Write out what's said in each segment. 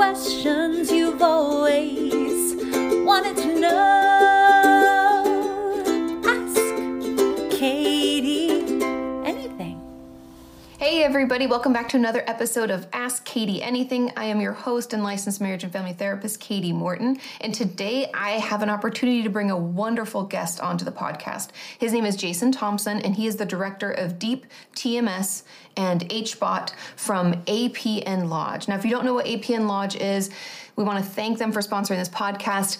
questions you've always wanted to know. Everybody, welcome back to another episode of Ask Kati Anything. I am your host and licensed marriage and family therapist, Kati Morton. And today I have an opportunity to bring a wonderful guest onto the podcast. His name is Jason Thompson, and he is the director of Deep TMS and HBOT from APN Lodge. Now, if you don't know what APN Lodge is, we want to thank them for sponsoring this podcast.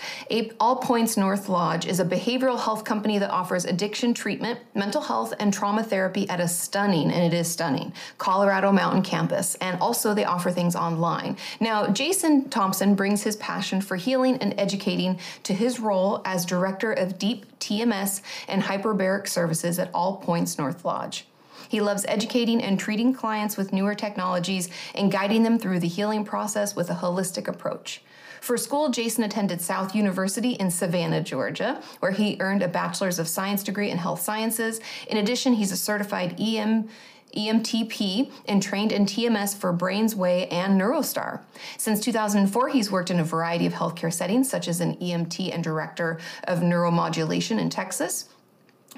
All Points North Lodge is a behavioral health company that offers addiction treatment, mental health, and trauma therapy at a stunning, and it is stunning, Colorado Mountain campus. And also, they offer things online. Now, Jason Thompson brings his passion for healing and educating to his role as director of Deep TMS and Hyperbaric Services at All Points North Lodge. He loves educating and treating clients with newer technologies and guiding them through the healing process with a holistic approach. For school, Jason attended South University in Savannah, Georgia, where he earned a Bachelor's of Science degree in Health Sciences. In addition, he's a certified EM. EMTP and trained in TMS for Brainsway and NeuroStar. Since 2004, he's worked in a variety of healthcare settings, such as an EMT and director of neuromodulation in Texas,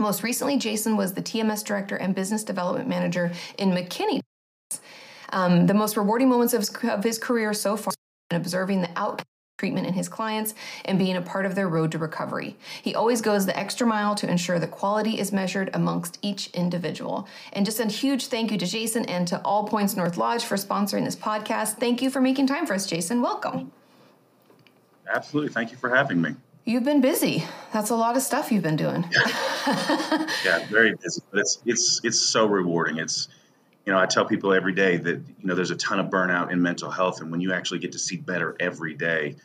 most recently, Jason was the TMS director and business development manager in McKinney. Um, the most rewarding moments of his, of his career so far observing the outcome treatment in his clients and being a part of their road to recovery. He always goes the extra mile to ensure that quality is measured amongst each individual. And just a huge thank you to Jason and to All Points North Lodge for sponsoring this podcast. Thank you for making time for us, Jason. Welcome. Absolutely. Thank you for having me. You've been busy. That's a lot of stuff you've been doing. Yeah, yeah very busy. But it's it's it's so rewarding. It's you know, I tell people every day that you know there's a ton of burnout in mental health, and when you actually get to see better every day,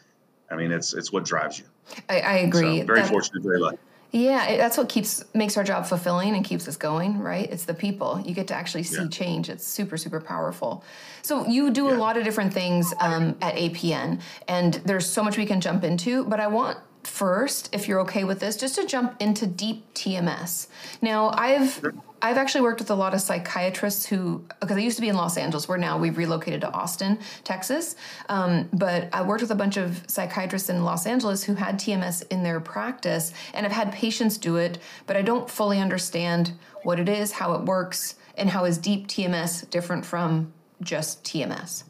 I mean, it's it's what drives you. I, I agree. So very that, fortunate, very lucky. Yeah, that's what keeps makes our job fulfilling and keeps us going, right? It's the people. You get to actually see yeah. change. It's super, super powerful. So you do yeah. a lot of different things um, at APN, and there's so much we can jump into. But I want first, if you're okay with this, just to jump into deep TMS. Now, I've I've actually worked with a lot of psychiatrists who, because I used to be in Los Angeles, where now we've relocated to Austin, Texas. Um, but I worked with a bunch of psychiatrists in Los Angeles who had TMS in their practice, and I've had patients do it, but I don't fully understand what it is, how it works, and how is deep TMS different from just TMS.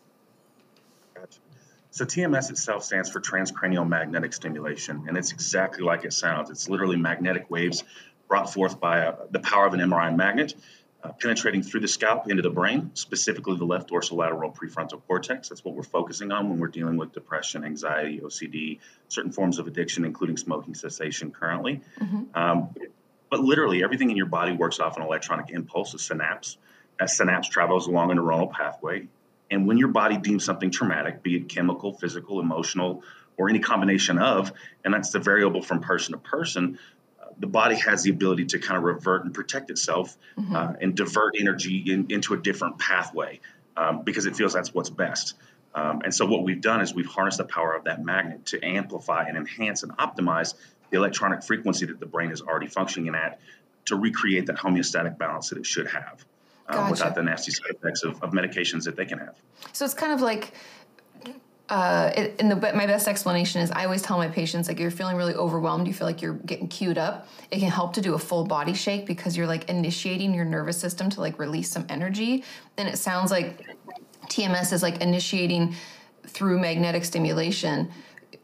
So TMS itself stands for transcranial magnetic stimulation, and it's exactly like it sounds. It's literally magnetic waves brought forth by a, uh, the power of an MRI magnet, uh, penetrating through the scalp into the brain, specifically the left dorsolateral prefrontal cortex. That's what we're focusing on when we're dealing with depression, anxiety, OCD, certain forms of addiction, including smoking cessation currently. Mm-hmm. Um, but literally, everything in your body works off an electronic impulse, a synapse. That synapse travels along a neuronal pathway and when your body deems something traumatic, be it chemical, physical, emotional, or any combination of, and that's the variable from person to person, uh, the body has the ability to kind of revert and protect itself mm-hmm. uh, and divert energy in, into a different pathway um, because it feels that's what's best. Um, and so what we've done is we've harnessed the power of that magnet to amplify and enhance and optimize the electronic frequency that the brain is already functioning at to recreate that homeostatic balance that it should have gotcha. um, without the nasty side effects of, of medications that they can have. So it's kind of like uh, it, and the, my best explanation is I always tell my patients like you're feeling really overwhelmed, you feel like you're getting keyed up. It can help to do a full body shake because you're like initiating your nervous system to like release some energy. And it sounds like TMS is like initiating through magnetic stimulation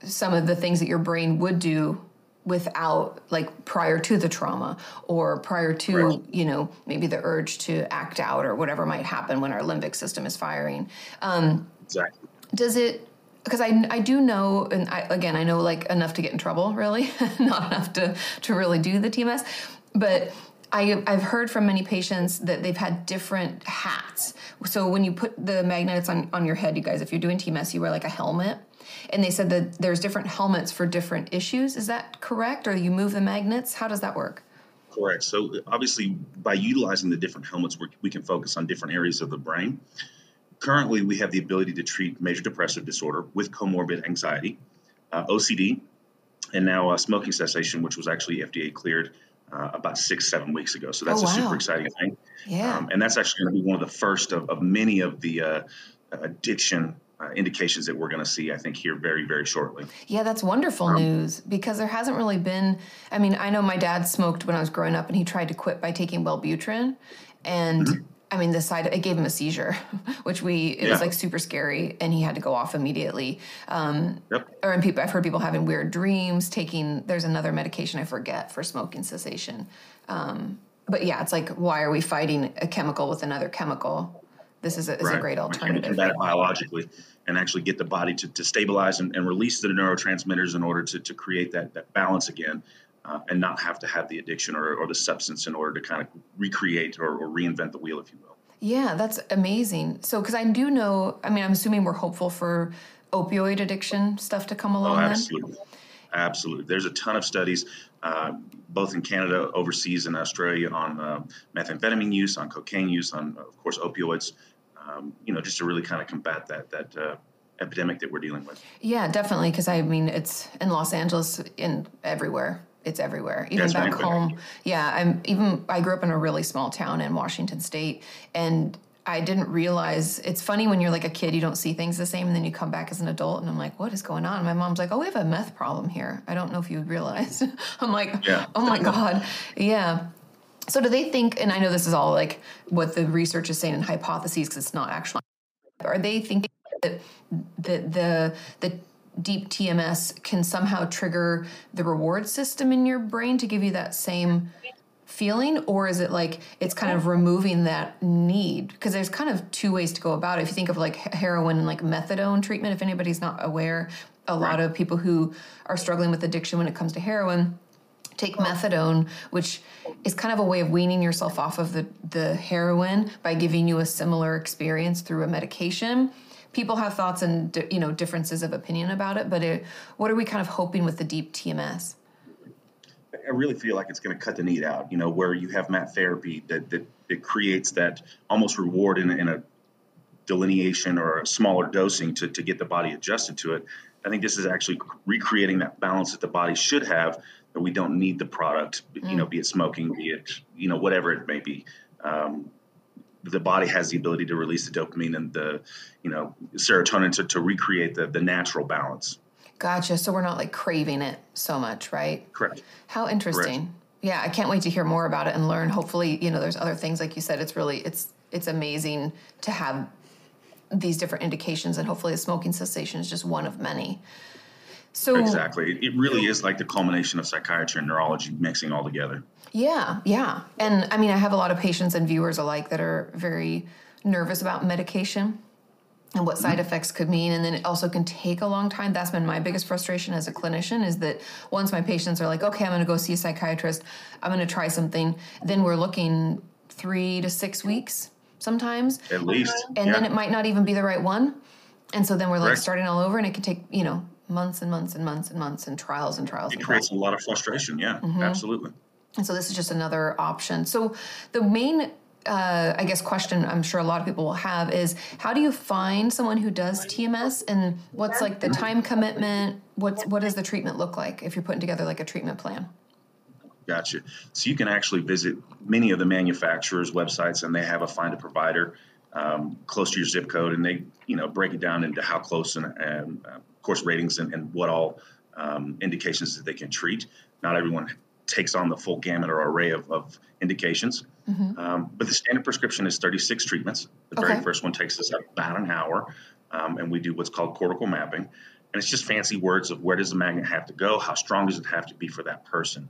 some of the things that your brain would do without like prior to the trauma or prior to right. you know maybe the urge to act out or whatever might happen when our limbic system is firing um, exactly does it because I, I do know and I, again i know like enough to get in trouble really not enough to to really do the tms but I, I've heard from many patients that they've had different hats. So when you put the magnets on, on your head, you guys, if you're doing TMS, you wear like a helmet and they said that there's different helmets for different issues. Is that correct? Or you move the magnets? How does that work? Correct. So obviously, by utilizing the different helmets, we can focus on different areas of the brain. Currently, we have the ability to treat major depressive disorder with comorbid anxiety, uh, OCD, and now uh, smoking cessation, which was actually FDA cleared uh, about six, seven weeks ago. So that's oh, wow. a super exciting thing. Yeah. Um, and that's actually going to be one of the first of, of many of the uh, addiction uh, indications that we're going to see, I think, here very, very shortly. Yeah, that's wonderful um, news because there hasn't really been. I mean, I know my dad smoked when I was growing up, and he tried to quit by taking Wellbutrin, and. Mm-hmm. I mean, the side it gave him a seizure, which we it yeah. was like super scary, and he had to go off immediately. Um, yep. Or and people, I've heard people having weird dreams, taking. There's another medication I forget for smoking cessation. Um, but yeah, it's like why are we fighting a chemical with another chemical? This is a, is right. a great alternative. it biologically and actually get the body to, to stabilize and, and release the neurotransmitters in order to, to create that, that balance again uh, and not have to have the addiction or, or the substance in order to kind of recreate or, or reinvent the wheel, if you will. Yeah, that's amazing. So, because I do know, I mean, I'm assuming we're hopeful for opioid addiction stuff to come along. Oh, absolutely. Then? Absolutely. There's a ton of studies, uh, both in Canada, overseas, and Australia, on uh, methamphetamine use, on cocaine use, on, of course, opioids um, you know, just to really kind of combat that that uh, epidemic that we're dealing with. Yeah, definitely. Because I mean, it's in Los Angeles, in everywhere. It's everywhere. Even yeah, back home. Yeah, I'm even. I grew up in a really small town in Washington State, and I didn't realize it's funny when you're like a kid, you don't see things the same, and then you come back as an adult, and I'm like, what is going on? And my mom's like, oh, we have a meth problem here. I don't know if you would realize. I'm like, yeah. oh my god, yeah. So do they think, and I know this is all like what the research is saying in hypotheses because it's not actually, are they thinking that the, the, the deep TMS can somehow trigger the reward system in your brain to give you that same feeling? Or is it like it's kind of removing that need? Because there's kind of two ways to go about it. If you think of like heroin and like methadone treatment if anybody's not aware a lot of people who are struggling with addiction when it comes to heroin take methadone, which is kind of a way of weaning yourself off of the, the heroin by giving you a similar experience through a medication. People have thoughts and you know differences of opinion about it, but it, what are we kind of hoping with the deep TMS? I really feel like it's going to cut the need out. You know, where you have mat therapy that that it creates that almost reward in, in a delineation or a smaller dosing to, to get the body adjusted to it. I think this is actually recreating that balance that the body should have that we don't need the product, mm. you know, mm. be it smoking, be it, you know, whatever it may be. Um, the body has the ability to release the dopamine and the, you know, serotonin to, to recreate the, the natural balance. Gotcha. So we're not like craving it so much, right? Correct. How interesting. Correct. Yeah, I can't wait to hear more about it and learn. Hopefully, you know, there's other things like you said. It's really it's it's amazing to have these different indications, and hopefully, the smoking cessation is just one of many. So exactly, it really is like the culmination of psychiatry and neurology mixing all together. Yeah, yeah, and I mean, I have a lot of patients and viewers alike that are very nervous about medication and what side mm-hmm. effects could mean and then it also can take a long time that's been my biggest frustration as a clinician is that once my patients are like okay i'm going to go see a psychiatrist i'm going to try something then we're looking three to six weeks sometimes at least and yeah. then it might not even be the right one and so then we're like right. starting all over and it can take you know months and months and months and months and trials and trials. It and creates trials. a lot of frustration. Yeah, mm-hmm. absolutely. And so this is just another option. So the main uh, I guess question I'm sure a lot of people will have is how do you find someone who does TMS and what's like the time commitment? What's what does the treatment look like if you're putting together like a treatment plan? Gotcha. So you can actually visit many of the manufacturers' websites and they have a find a provider um, close to your zip code, and they you know break it down into how close and, and uh, of course ratings and, and what all um, indications that they can treat. Not everyone takes on the full gamut or array of, of indications, mm-hmm. um, but the standard prescription is 36 treatments. The okay. very first one takes us about an hour, um, and we do what's called cortical mapping, and it's just fancy words of where does the magnet have to go, how strong does it have to be for that person.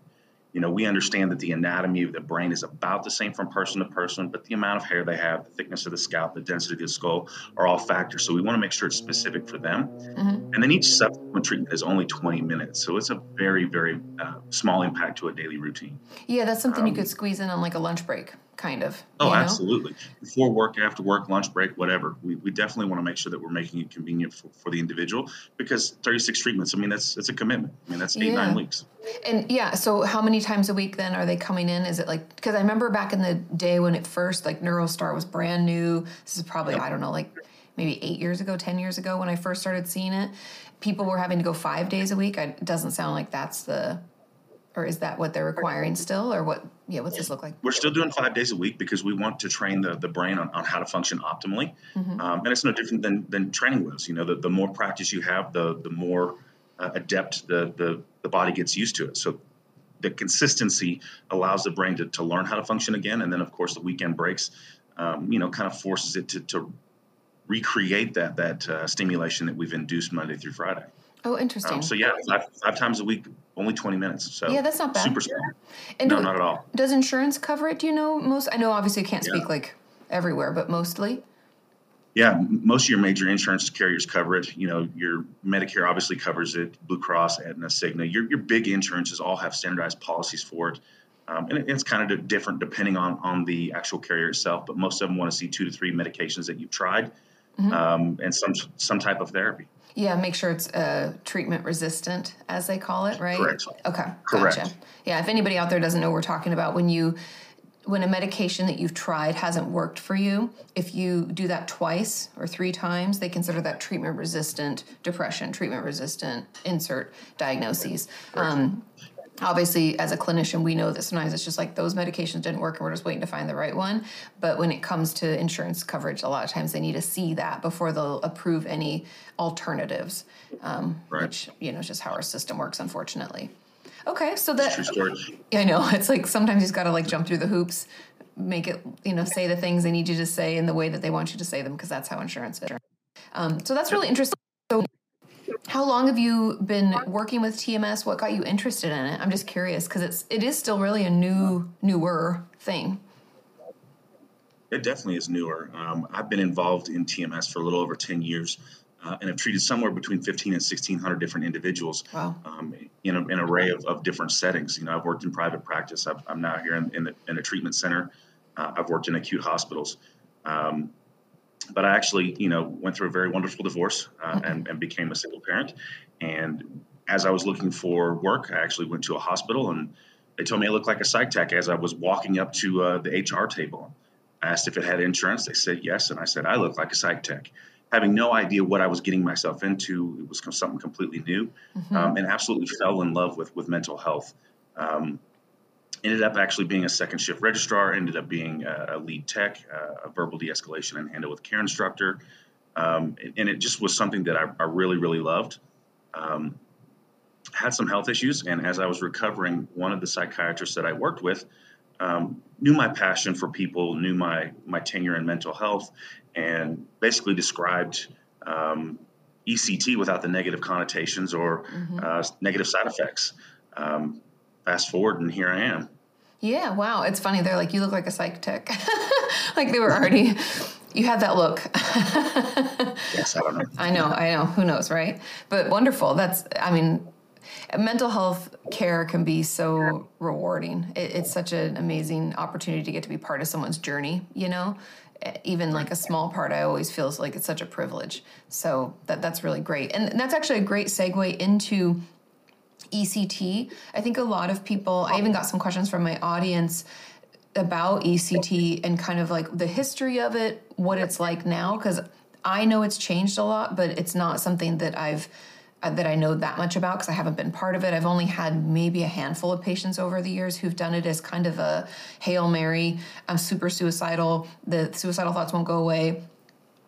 You know, we understand that the anatomy of the brain is about the same from person to person, but the amount of hair they have, the thickness of the scalp, the density of the skull are all factors. So we want to make sure it's specific for them. Mm-hmm. And then each subsequent treatment is only 20 minutes. So it's a very, very uh, small impact to a daily routine. Yeah, that's something um, you could squeeze in on like a lunch break kind of. Oh, know? absolutely. Before work, after work, lunch break, whatever. We, we definitely want to make sure that we're making it convenient for, for the individual because 36 treatments, I mean, that's that's a commitment. I mean, that's eight, yeah. nine weeks. And yeah, so how many times a week then are they coming in? Is it like, because I remember back in the day when it first, like NeuroStar was brand new. This is probably, yep. I don't know, like maybe eight years ago, 10 years ago when I first started seeing it. People were having to go five days a week. it doesn't sound like that's the or is that what they're requiring still, or what? Yeah, what's this look like? We're still doing five days a week because we want to train the, the brain on, on how to function optimally, mm-hmm. um, and it's no different than than training wheels. You know, the, the more practice you have, the the more uh, adept the, the the body gets used to it. So the consistency allows the brain to, to learn how to function again, and then of course the weekend breaks, um, you know, kind of forces it to, to recreate that that uh, stimulation that we've induced Monday through Friday. Oh, interesting. Um, so yeah, five, five, times a week, only twenty minutes. So yeah, that's not bad. Super small. And no, do, not at all. Does insurance cover it? Do you know most? I know obviously you can't speak yeah. like everywhere, but mostly. Yeah, most of your major insurance carriers cover it. You know, your Medicare obviously covers it. Blue Cross, Aetna, Cigna. Your your big insurances all have standardized policies for it. Um, and it's kind of different depending on on the actual carrier itself. But most of them want to see two to three medications that you've tried, mm-hmm. um, and some some type of therapy. Yeah, make sure it's uh, treatment resistant, as they call it, right? Correct. Okay. Correct. Gotcha. Yeah, if anybody out there doesn't know what we're talking about, when you when a medication that you've tried hasn't worked for you, if you do that twice or three times, they consider that treatment resistant depression, treatment resistant insert diagnoses. Um, obviously as a clinician we know that sometimes it's just like those medications didn't work and we're just waiting to find the right one. But when it comes to insurance coverage a lot of times they need to see that before they'll approve any alternatives um, right. which you know is just how our system works unfortunately. Okay so that yeah, i know it's like sometimes you just got to like jump through the hoops make it you know say the things they need you to say in the way that they want you to say them because that's how insurance is. Um, so that's really interesting. So how long have you been working with TMS? What got you interested in it? I'm just curious because it's it is still really a new newer thing. It definitely is newer. Um, I've been involved in TMS for a little over 10 years uh, and have treated somewhere between 15 and 1600 different individuals wow. um, in a, an array of, of, different settings. You know, I've worked in private practice. i am now here in, in, the, in, a treatment center. Uh, I've worked in acute hospitals. Um, but I actually, you know, went through a very wonderful divorce uh, and, and, became a single parent. And as I was looking for work, I actually went to a hospital and they told me I looked like a psych tech as I was walking up to uh, the HR table. I asked if it had insurance. They said yes. And I said, I look like a psych tech. Having no idea what I was getting myself into, it was something completely new mm-hmm. um, and absolutely fell in love with, with mental health. Um, ended up actually being a second shift registrar, ended up being a, a lead tech, uh, a verbal de escalation and handle with care instructor. Um, and it just was something that I, I really, really loved. Um, had some health issues, and as I was recovering, one of the psychiatrists that I worked with um, knew my passion for people, knew my my tenure in mental health, and basically described um, ECT without the negative connotations or mm-hmm. uh, negative side effects. Um, fast forward, and here I am. Yeah, wow. It's funny. They're like, you look like a psych tech. like they were already, you had that look. yes, I don't know. I know, I know. Who knows, right? But wonderful. That's, I mean, mental health care can be so rewarding. It, it's such an amazing opportunity to get to be part of someone's journey, you know? Even like a small part, I always feels like it's such a privilege. So that that's really great, and that's actually a great segue into ECT. I think a lot of people, I even got some questions from my audience about ECT and kind of like the history of it, what it's like now, because I know it's changed a lot, but it's not something that I've uh, that I know that much about because I haven't been part of it. I've only had maybe a handful of patients over the years who've done it as kind of a hail mary. I'm super suicidal. The suicidal thoughts won't go away.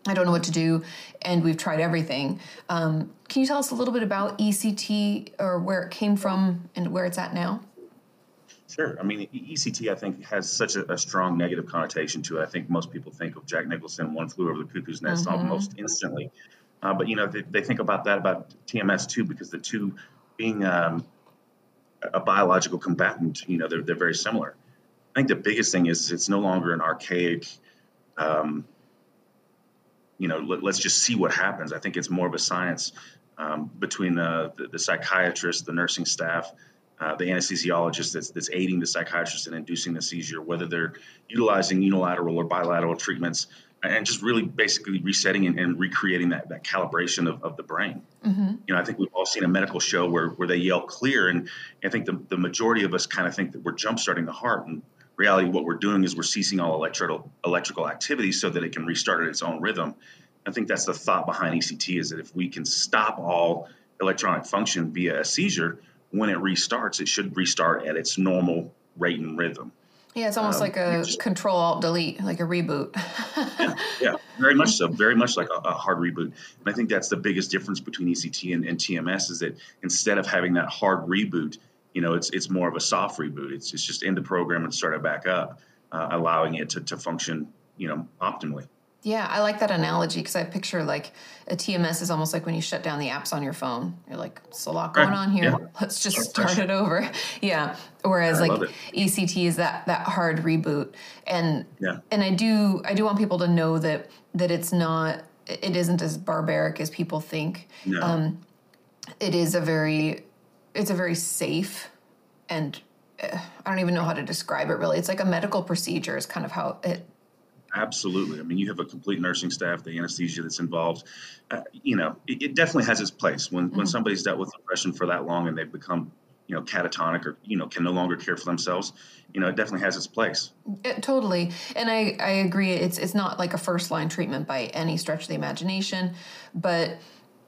I don't know what to do, and we've tried everything. Um, can you tell us a little bit about ECT or where it came from and where it's at now? Sure. I mean, ECT, I think, has such a, a, strong negative connotation to it. I think most people think of Jack Nicholson, One Flew Over the Cuckoo's Nest, mm-hmm. almost instantly. Uh, but you know, they, they, think about that about TMS too, because the two being um, a biological combatant, you know, they're they're very similar. I think the biggest thing is it's no longer an archaic um, you know, let, us just see what happens. I think it's more of a science um, between the, the, the, psychiatrist, the nursing staff, uh, the anesthesiologist that's, that's aiding the psychiatrist in inducing the seizure, whether they're utilizing unilateral or bilateral treatments, and just really basically resetting and, and recreating that, that calibration of, of the brain. Mm-hmm. You know, I think we've all seen a medical show where, where they yell clear, and I think the, the majority of us kind of think that we're jump starting the heart. And reality, what we're doing is we're ceasing all electrical electrical activity so that it can restart at its own rhythm. I think that's the thought behind ECT is that if we can stop all electronic function via a seizure, when it restarts, it should restart at its normal rate and rhythm. Yeah, it's almost um, like a just, control alt delete, like a reboot. yeah, yeah, very much so. Very much like a, a, hard reboot. And I think that's the biggest difference between ECT and, and, TMS is that instead of having that hard reboot, you know, it's it's more of a soft reboot. It's, it's just end the program and start it back up, uh, allowing it to, to function, you know, optimally. Yeah, I like that analogy because I picture like a TMS is almost like when you shut down the apps on your phone. You're like, it's a lot going on here. Yeah. Let's just start it over. Yeah. Whereas like ECT is that that hard reboot. And yeah. and I do I do want people to know that that it's not it isn't as barbaric as people think. No. Um, it is a very it's a very safe and uh, I don't even know how to describe it really. It's like a medical procedure is kind of how it Absolutely. I mean, you have a complete nursing staff, the anesthesia that's involved. Uh, you know, it, it, definitely has its place when mm-hmm. when somebody's dealt with depression for that long and they've become you know catatonic or you know can no longer care for themselves you know it definitely has its place it, totally and i i agree it's it's not like a first line treatment by any stretch of the imagination but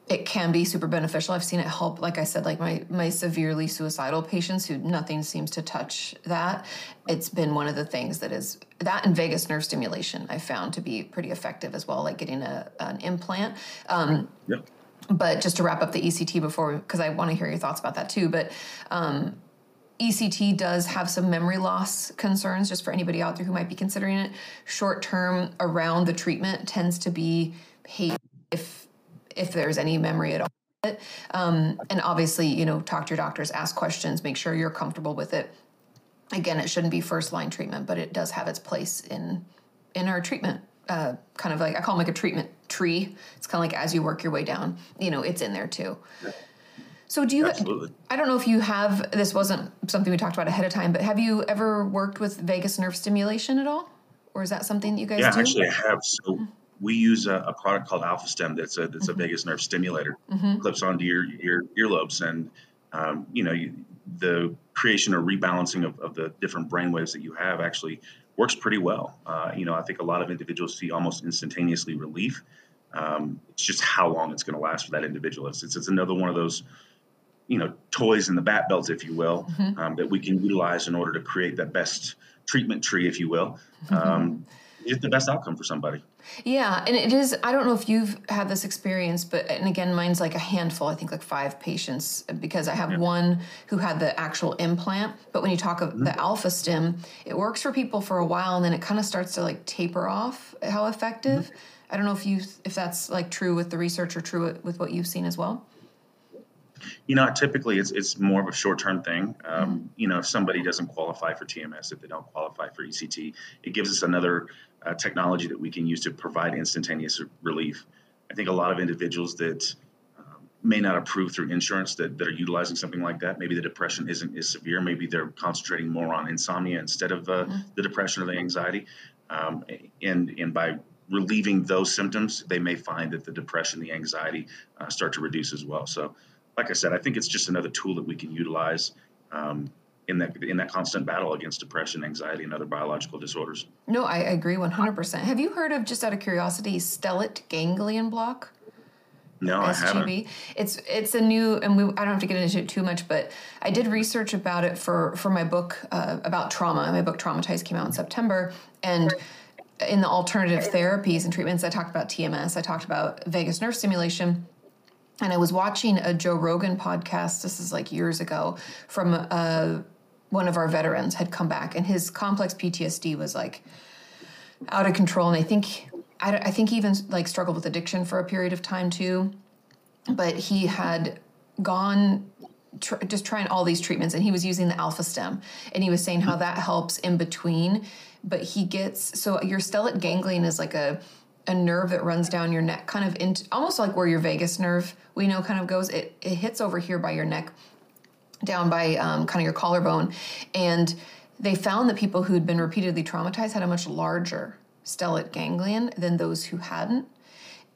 it can be super beneficial. I've seen it help, like I said, like my my severely suicidal patients who nothing seems to touch that. It's been one of the things that is that and vagus nerve stimulation I found to be pretty effective as well, like getting a an implant. Um, yep. But just to wrap up the ECT before, because I want to hear your thoughts about that too. But um, ECT does have some memory loss concerns, just for anybody out there who might be considering it. Short term around the treatment tends to be, hey, if if there's any memory at all. Um, and obviously, you know, talk to your doctors, ask questions, make sure you're comfortable with it. Again, it shouldn't be first line treatment, but it does have its place in in our treatment. Uh, kind of like I call them like a treatment tree. It's kind of like as you work your way down, you know, it's in there too. So do you? Absolutely. I don't know if you have. This wasn't something we talked about ahead of time, but have you ever worked with vagus nerve stimulation at all, or is that something that you guys yeah, do? Actually, I have. So we use a, a, product called AlphaStim that's a that's mm-hmm. a vagus nerve stimulator, mm-hmm. clips onto your your earlobes, and um, you know you, the creation or rebalancing of, of the different brain waves that you have actually works pretty well. Uh, you know, I think a lot of individuals see almost instantaneously relief. Um, it's just how long it's going to last for that individual. It's, it's, it's another one of those you know toys in the bat belt, if you will, mm-hmm. um, that we can utilize in order to create that best treatment tree, if you will. Mm-hmm. Um, get the best outcome for somebody. Yeah, and it is. I don't know if you've had this experience, but and again, mine's like a handful. I think like five patients because I have yeah. one who had the actual implant. But when you talk of mm-hmm. the AlphaStim, it works for people for a while, and then it kind of starts to like taper off. How effective? Mm-hmm. I don't know if you if that's like true with the research or true with what you've seen as well. You know, typically it's it's more of a short term thing. Um, mm-hmm. You know, if somebody doesn't qualify for TMS, if they don't qualify for ECT, it gives us another uh, technology that we can use to provide instantaneous relief. I think a lot of individuals that um, may not approve through insurance that, that are utilizing something like that. Maybe the depression isn't as severe. Maybe they're concentrating more on insomnia instead of uh, mm-hmm. the depression or the anxiety. Um, and and by relieving those symptoms, they may find that the depression, the anxiety uh, start to reduce as well. So like I said, I think it's just another tool that we can utilize um, in that in that constant battle against depression, anxiety, and other biological disorders. No, I agree 100%. Have you heard of, just out of curiosity, stellate ganglion block? No, SGB. I haven't. It's it's a new, and we, I don't have to get into it too much, but I did research about it for for my book uh, about trauma. My book Traumatized came out in September, and in the alternative therapies and treatments, I talked about TMS. I talked about vagus nerve stimulation and I was watching a Joe Rogan podcast. This is like years ago from uh, one of our veterans had come back, and his complex PTSD was like out of control. And I think I, I think he even like struggled with addiction for a period of time too. But he had gone tr- just trying all these treatments, and he was using the AlphaStim, and he was saying how that helps in between. But he gets so your stellate ganglion is like a a nerve that runs down your neck, kind of into almost like where your vagus nerve we know kind of goes. It it hits over here by your neck, down by um, kind of your collarbone, and they found that people who'd been repeatedly traumatized had a much larger stellate ganglion than those who hadn't.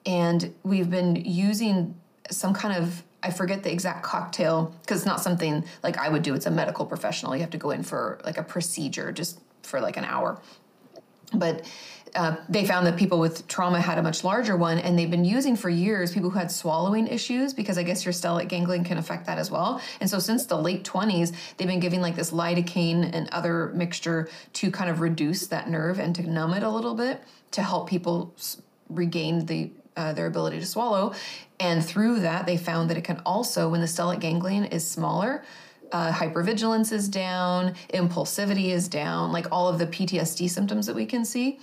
And we've been using some kind of I forget the exact cocktail because it's not something like I would do. It's a medical professional. You have to go in for like a procedure just for like an hour. But uh, they found that people with trauma had a much larger one, and they've been using for years people who had swallowing issues because I guess your stellate ganglion can affect that as well. And so since the late 20s, they've been giving like this lidocaine and other mixture to kind of reduce that nerve and to numb it a little bit to help people regain the uh, their ability to swallow. And through that, they found that it can also, when the stellate ganglion is smaller, uh, hypervigilance is down, impulsivity is down, like all of the PTSD symptoms that we can see.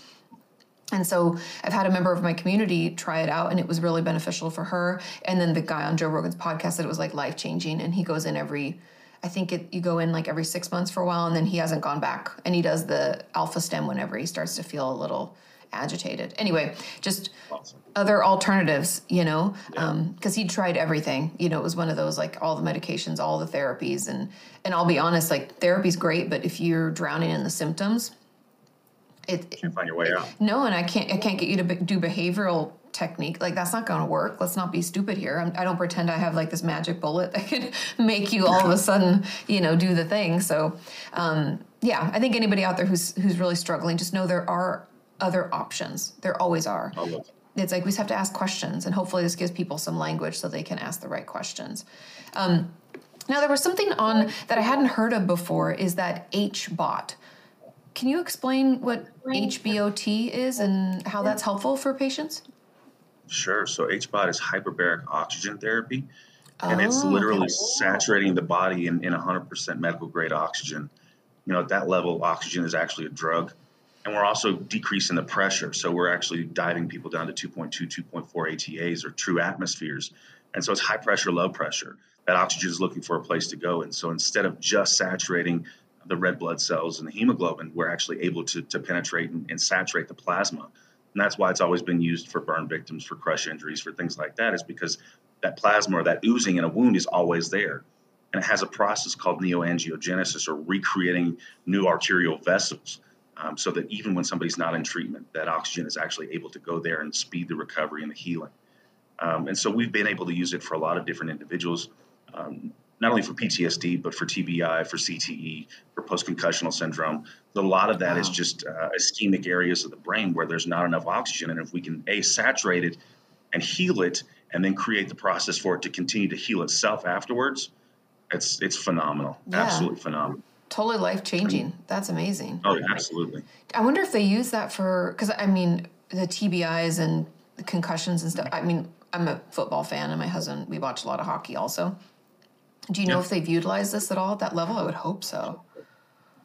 And so I've had a member of my community try it out and it was really beneficial for her. And then the guy on Joe Rogan's podcast said it was like life changing. And he goes in every, I think it, you go in like every six months for a while and then he hasn't gone back. And he does the AlphaStim whenever he starts to feel a little agitated. Anyway, just awesome. other alternatives, you know, Um, because yeah. um, he tried everything. You know, it was one of those like all the medications, all the therapies, and and I'll be honest, like therapy's great, but if you're drowning in the symptoms, it can't find your way out. No, and I can't I can't get you to be, do behavioral technique like that's not going to work let's not be stupid here I'm, i do not pretend i have like this magic bullet that could make you all of a sudden you know do the thing so um, yeah i think anybody out there who's who's really struggling just know there are other options there always are it's like we just have to ask questions and hopefully this gives people some language so they can ask the right questions um, now there was something on that i hadn't heard of before is that hbot can you explain what HBOT is and how that's helpful for patients? Sure. So HBOT is hyperbaric oxygen therapy, and oh, it's literally okay. saturating the body in, in 100% medical grade oxygen. You know, at that level, oxygen is actually a drug. And we're also decreasing the pressure. So we're actually diving people down to 2.2, 2.4 ATAs or true atmospheres. And so it's high pressure, low pressure. That oxygen is looking for a place to go. And so instead of just saturating the red blood cells and the hemoglobin, we're actually able to, to penetrate and, and saturate the plasma. And that's why it's always been used for burn victims, for crush injuries, for things like that, is because that plasma or that oozing in a wound is always there. And it has a process called neoangiogenesis or recreating new arterial vessels. Um, so that even when somebody's not in treatment, that oxygen is actually able to go there and speed the recovery and the healing. Um, and so we've been able to use it for a lot of different individuals. Um, not only for PTSD, but for TBI, for CTE, for post concussional syndrome. A lot of that wow. is just uh, ischemic areas of the brain where there's not enough oxygen. And if we can A, saturate it and heal it, and then create the process for it to continue to heal itself afterwards, it's, it's phenomenal. Yeah. Absolutely phenomenal. Totally life changing. That's amazing. Oh, absolutely. I wonder if they use that for, because I mean, the TBIs and the concussions and stuff. I mean, I'm a football fan, and my husband, we watch a lot of hockey also. Do you know if they've utilized this at all at that level? I would hope so.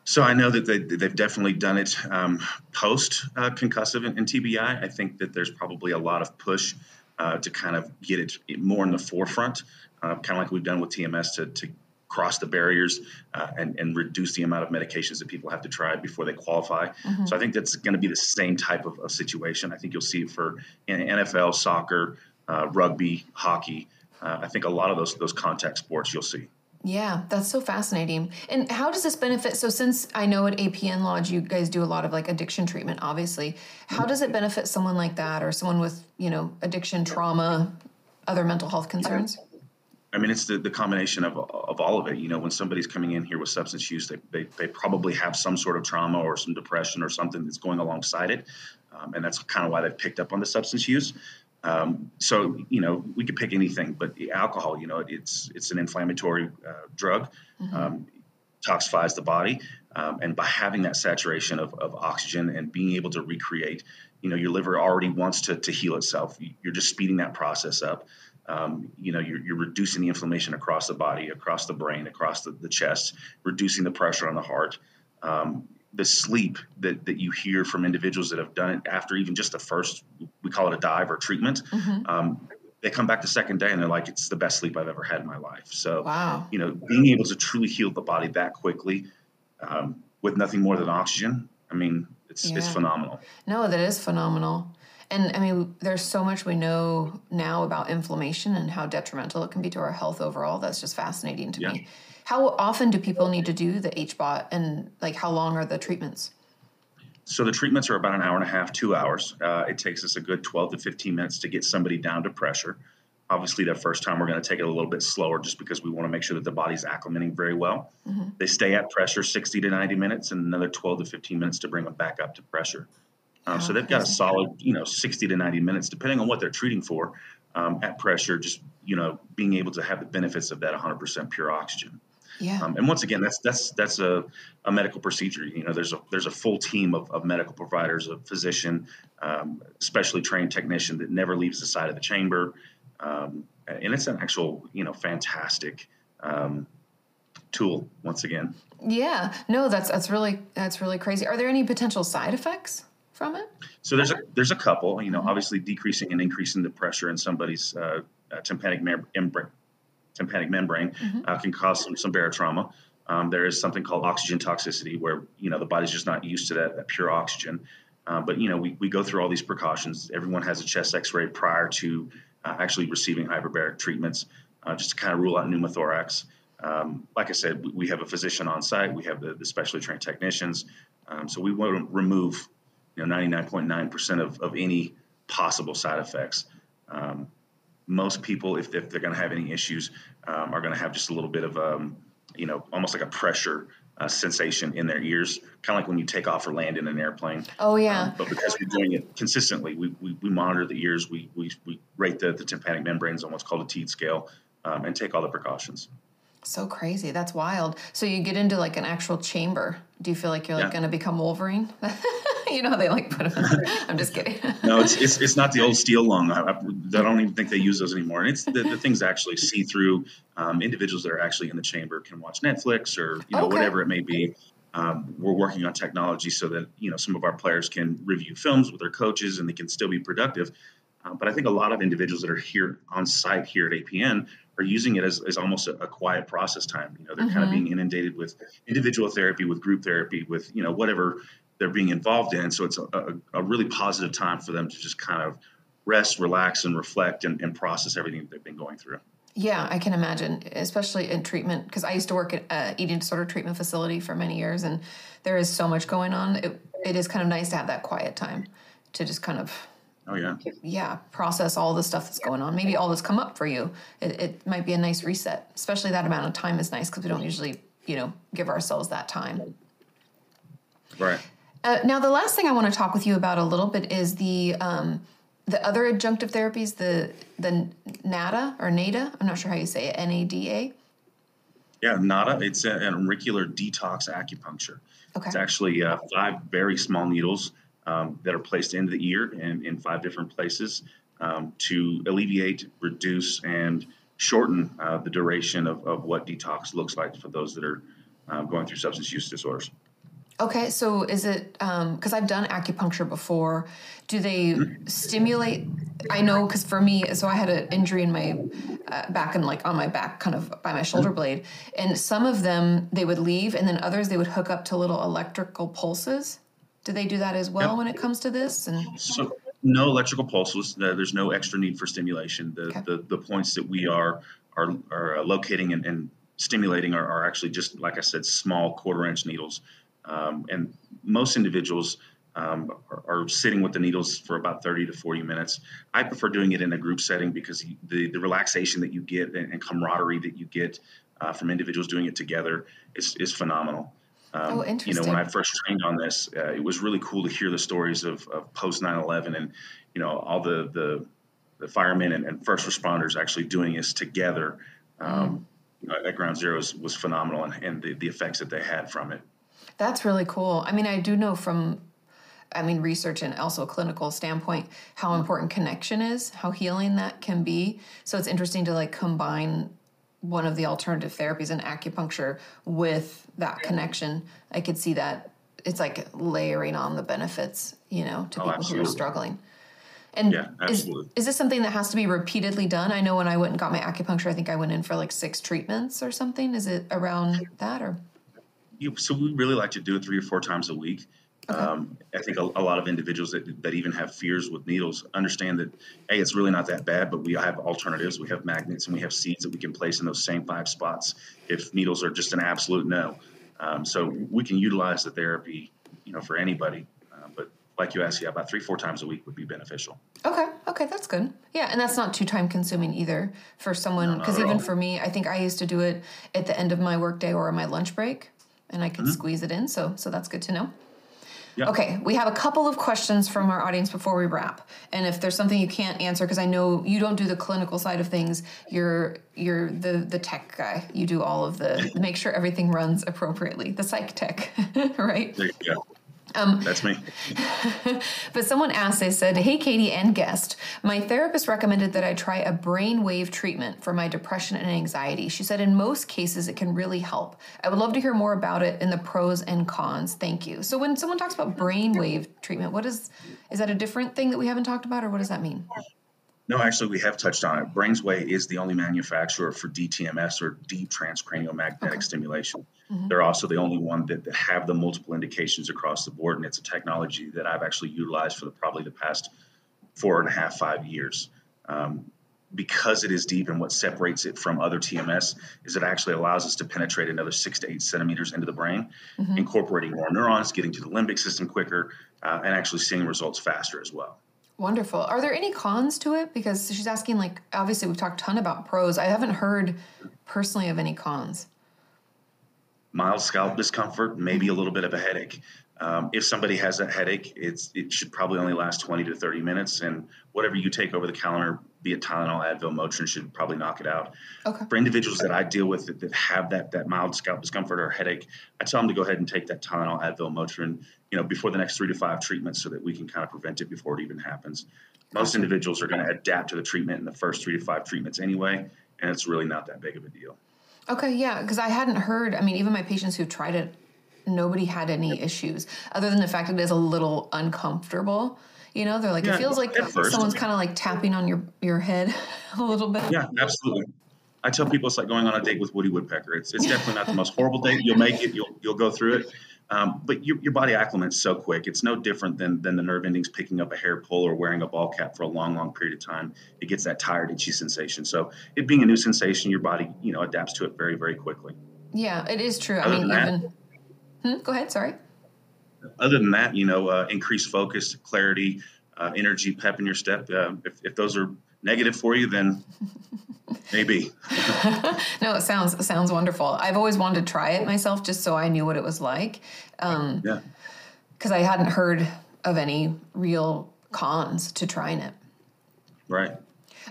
So I know that they, they've definitely done it um, post uh, concussive and, and, TBI. I think that there's probably a lot of push uh, to kind of get it more in the forefront, uh, kind of like we've done with TMS to, to cross the barriers uh, and, and, reduce the amount of medications that people have to try before they qualify. Mm-hmm. So I think that's going to be the same type of, of, situation. I think you'll see it for NFL, soccer, uh, rugby, hockey uh, I think a lot of those those contact sports you'll see. Yeah, that's so fascinating. And how does this benefit? So, since I know at APN Lodge, you guys do a lot of like addiction treatment, obviously. How does it benefit someone like that or someone with, you know, addiction, trauma, other mental health concerns? I mean, it's the, the combination of, of all of it. You know, when somebody's coming in here with substance use, they, they, they probably have some sort of trauma or some depression or something that's going alongside it. Um, and that's kind of why they've picked up on the substance use. Um, so you know we could pick anything, but alcohol, you know, it's it's an inflammatory uh, drug, mm-hmm. um, toxifies the body, um, and by having that saturation of, of oxygen and being able to recreate, you know, your liver already wants to to heal itself. You're just speeding that process up. Um, you know, you're, you're, reducing the inflammation across the body, across the brain, across the, the chest, reducing the pressure on the heart. Um, the sleep that, that you hear from individuals that have done it after even just the first, we call it a dive or treatment. Mm-hmm. Um, they come back the second day and they're like, it's the best sleep I've ever had in my life. So, wow. you know, being able to truly heal the body that quickly um, with nothing more than oxygen, I mean, it's, yeah. it's phenomenal. No, that is phenomenal. And I mean, there's so much we know now about inflammation and how detrimental it can be to our health overall. That's just fascinating to yeah. me. How often do people need to do the HBOT and like how long are the treatments? So the treatments are about an hour and a half, two hours. Uh, it takes us a good 12 to 15 minutes to get somebody down to pressure. Obviously, the first time we're going to take it a little bit slower just because we want to make sure that the body's acclimating very well. Mm-hmm. They stay at pressure 60 to 90 minutes and another 12 to 15 minutes to bring them back up to pressure. Um, so they've got a solid, you know, 60 to 90 minutes, depending on what they're treating for, um, at pressure, just you know, being able to have the benefits of that 100% pure oxygen. Yeah. Um, and once again, that's that's that's a, a medical procedure. You know, there's a there's a full team of, of medical providers, a physician, um, specially trained technician that never leaves the side of the chamber, um, and it's an actual you know fantastic um, tool. Once again. Yeah. No, that's that's really that's really crazy. Are there any potential side effects from it? So there's a there's a couple. You know, obviously decreasing and increasing the pressure in somebody's uh, uh, tympanic membrane tympanic membrane mm-hmm. uh, can cause some, some barotrauma. Um, there is something called oxygen toxicity where, you know, the body's just not used to that, that pure oxygen. Uh, but, you know, we, we go through all these precautions. Everyone has a chest x-ray prior to uh, actually receiving hyperbaric treatments uh, just to kind of rule out pneumothorax. Um, like I said, we, we, have a physician on site. We have the, the specially trained technicians. Um, so we want to remove, you know, 99.9% of, of any possible side effects. Um, most people, if, if they're going to have any issues, um, are going to have just a little bit of, um, you know, almost like a pressure uh, sensation in their ears, kind of like when you take off or land in an airplane. Oh yeah. Um, but because we're doing it consistently, we, we, we monitor the ears, we, we, we rate the, the tympanic membranes on what's called a Teed scale, um, and take all the precautions. So crazy. That's wild. So you get into like an actual chamber. Do you feel like you're like yeah. going to become Wolverine? you know how they like put them. I'm just kidding. no, it's, it's it's not the old steel lung. I, I, don't even think they use those anymore. And it's the, the things actually see through. Um, individuals that are actually in the chamber can watch Netflix or you know okay. whatever it may be. Um, we're working on technology so that you know some of our players can review films with their coaches and they can still be productive. Uh, but I think a lot of individuals that are here on site here at APN are using it as, as almost a, a quiet process time. You know, they're mm-hmm. kind of being inundated with individual therapy, with group therapy, with you know whatever they're being involved in. So it's a, a, a really positive time for them to just kind of rest, relax, and reflect and, and process everything that they've been going through. Yeah, I can imagine, especially in treatment, because I used to work at an eating disorder treatment facility for many years, and there is so much going on. It, it is kind of nice to have that quiet time to just kind of Oh yeah. Yeah, process all the stuff that's going on. Maybe all this come up for you. It, it might be a nice reset. Especially that amount of time is nice because we don't usually, you know, give ourselves that time. Right. Uh, now, the last thing I want to talk with you about a little bit is the um, the other adjunctive therapies, the the NADA or NADA. I'm not sure how you say it. N A D A. Yeah, NADA. It's an auricular detox acupuncture. Okay. It's actually uh, five very small needles um, that are placed into the ear in, in five different places um, to alleviate, reduce, and shorten uh, the duration of, of what detox looks like for those that are um, going through substance use disorders. Okay, so is it because um, I've done acupuncture before? Do they stimulate? I know because for me, so I had an injury in my uh, back and like on my back, kind of by my shoulder blade, and some of them they would leave, and then others they would hook up to little electrical pulses. Do they do that as well yep. when it comes to this? And so no electrical pulses. There's no extra need for stimulation. The okay. the, the points that we are are, are locating and, and stimulating are, are, actually just like I said, small quarter inch needles. Um, and most individuals um, are, are, sitting with the needles for about 30 to 40 minutes. I prefer doing it in a group setting because the, the relaxation that you get and, and camaraderie that you get uh, from individuals doing it together is, is phenomenal. Um, oh, interesting. You know, when I first trained on this, uh, it was really cool to hear the stories of, of post 9/11 and you know all the the, the firemen and, and, first responders actually doing this together. Um, mm. at Ground Zero was, was phenomenal, and, and the, the effects that they had from it. That's really cool. I mean, I do know from I mean, research and also a clinical standpoint, how mm-hmm. important connection is, how healing that can be. So it's interesting to like combine one of the alternative therapies in acupuncture with that connection, I could see that it's like layering on the benefits, you know, to oh, people absolutely. who are struggling. And yeah, is, is this something that has to be repeatedly done? I know when I went and got my acupuncture, I think I went in for like six treatments or something. Is it around that or? So we really like to do it three or four times a week. Okay. Um, I think a, a, lot of individuals that, that even have fears with needles understand that, hey, it's really not that bad, but we have alternatives. We have magnets and we have seeds that we can place in those same five spots if needles are just an absolute no. Um, so we can utilize the therapy, you know, for anybody. Uh, but like you asked, yeah, about three, four times a week would be beneficial. Okay, okay, that's good. Yeah, and that's not too time consuming either for someone. Because no, even all. for me, I think I used to do it at the end of my workday or my lunch break, and I could mm-hmm. squeeze it in. So, so that's good to know. Yeah. Okay, we have a couple of questions from our audience before we wrap. And if there's something you can't answer, because I know you don't do the clinical side of things, you're you're the the tech guy. You do all of the make sure everything runs appropriately, the psych tech, right? There you go. Um, That's me. But someone asked, they said, Hey, Kati and guest, my therapist recommended that I try a brainwave treatment for my depression and anxiety. She said, in most cases, it can really help. I would love to hear more about it and the pros and cons. Thank you. So, when someone talks about brainwave treatment, what is, is that a different thing that we haven't talked about, or what does that mean? No, actually, we have touched on it. Brainsway is the only manufacturer for DTMS or deep transcranial magnetic stimulation. They're also the only one that, that have the multiple indications across the board, and it's a technology that I've actually utilized for the, probably the past four and a half, five years. Um, because it is deep, and what separates it from other TMS is it actually allows us to penetrate another six to eight centimeters into the brain, incorporating more neurons, getting to the limbic system quicker, uh, and actually seeing results faster as well. Wonderful. Are there any cons to it? Because she's asking, like, obviously, we've talked a ton about pros. I haven't heard personally of any cons. Mild scalp discomfort, maybe a little bit of a headache. Um, if somebody has that headache, it's it should probably only last 20 to 30 minutes, and whatever you take over the counter, be it Tylenol, Advil, Motrin, should probably knock it out. Okay. For individuals that I deal with that, that have that that mild scalp discomfort or headache, I tell them to go ahead and take that Tylenol, Advil, Motrin, you know, before the next three to five treatments, so that we can kind of prevent it before it even happens. Most individuals are going to adapt to the treatment in the first three to five treatments anyway, and it's really not that big of a deal. Okay, yeah, because I hadn't heard. I mean, even my patients who tried it, nobody had any issues other than the fact that it is a little uncomfortable. You know, they're like Yeah, it feels like someone's kind of like tapping on your your head a little bit. Yeah, absolutely. I tell people it's like going on a date with Woody Woodpecker. It's, it's definitely not the most horrible date. You'll make it. You'll you'll go through it. Um, but your, your body acclimates so quick. It's no different than than the nerve endings picking up a hair pull or wearing a ball cap for a long, long period of time. It gets that tired, itchy sensation. So it being a new sensation, your body you know adapts to it very, very quickly. Yeah, it is true. I mean, than that- even. Hmm? Go ahead. Sorry. Other than that, you know, uh, increased focus, clarity, uh, energy, pep in your step. Uh, if if those are negative for you, then maybe. No, it sounds it sounds wonderful. I've always wanted to try it myself, just so I knew what it was like, Um, Yeah. because I hadn't heard of any real cons to trying it. Right.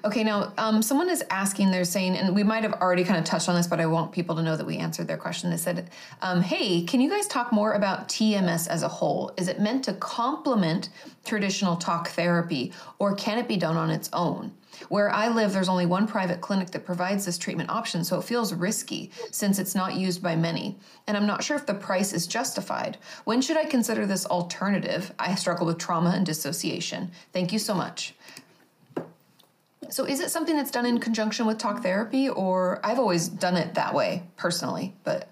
Okay, now um, someone is asking, they're saying, and we might have already kind of touched on this, but I want people to know that we answered their question. They said, um, Hey, can you guys talk more about TMS as a whole? Is it meant to complement traditional talk therapy, or can it be done on its own? Where I live, there's only one private clinic that provides this treatment option, so it feels risky since it's not used by many. And I'm not sure if the price is justified. When should I consider this alternative? I struggle with trauma and dissociation. Thank you so much. So is it something that's done in conjunction with talk therapy or I've always done it that way personally, but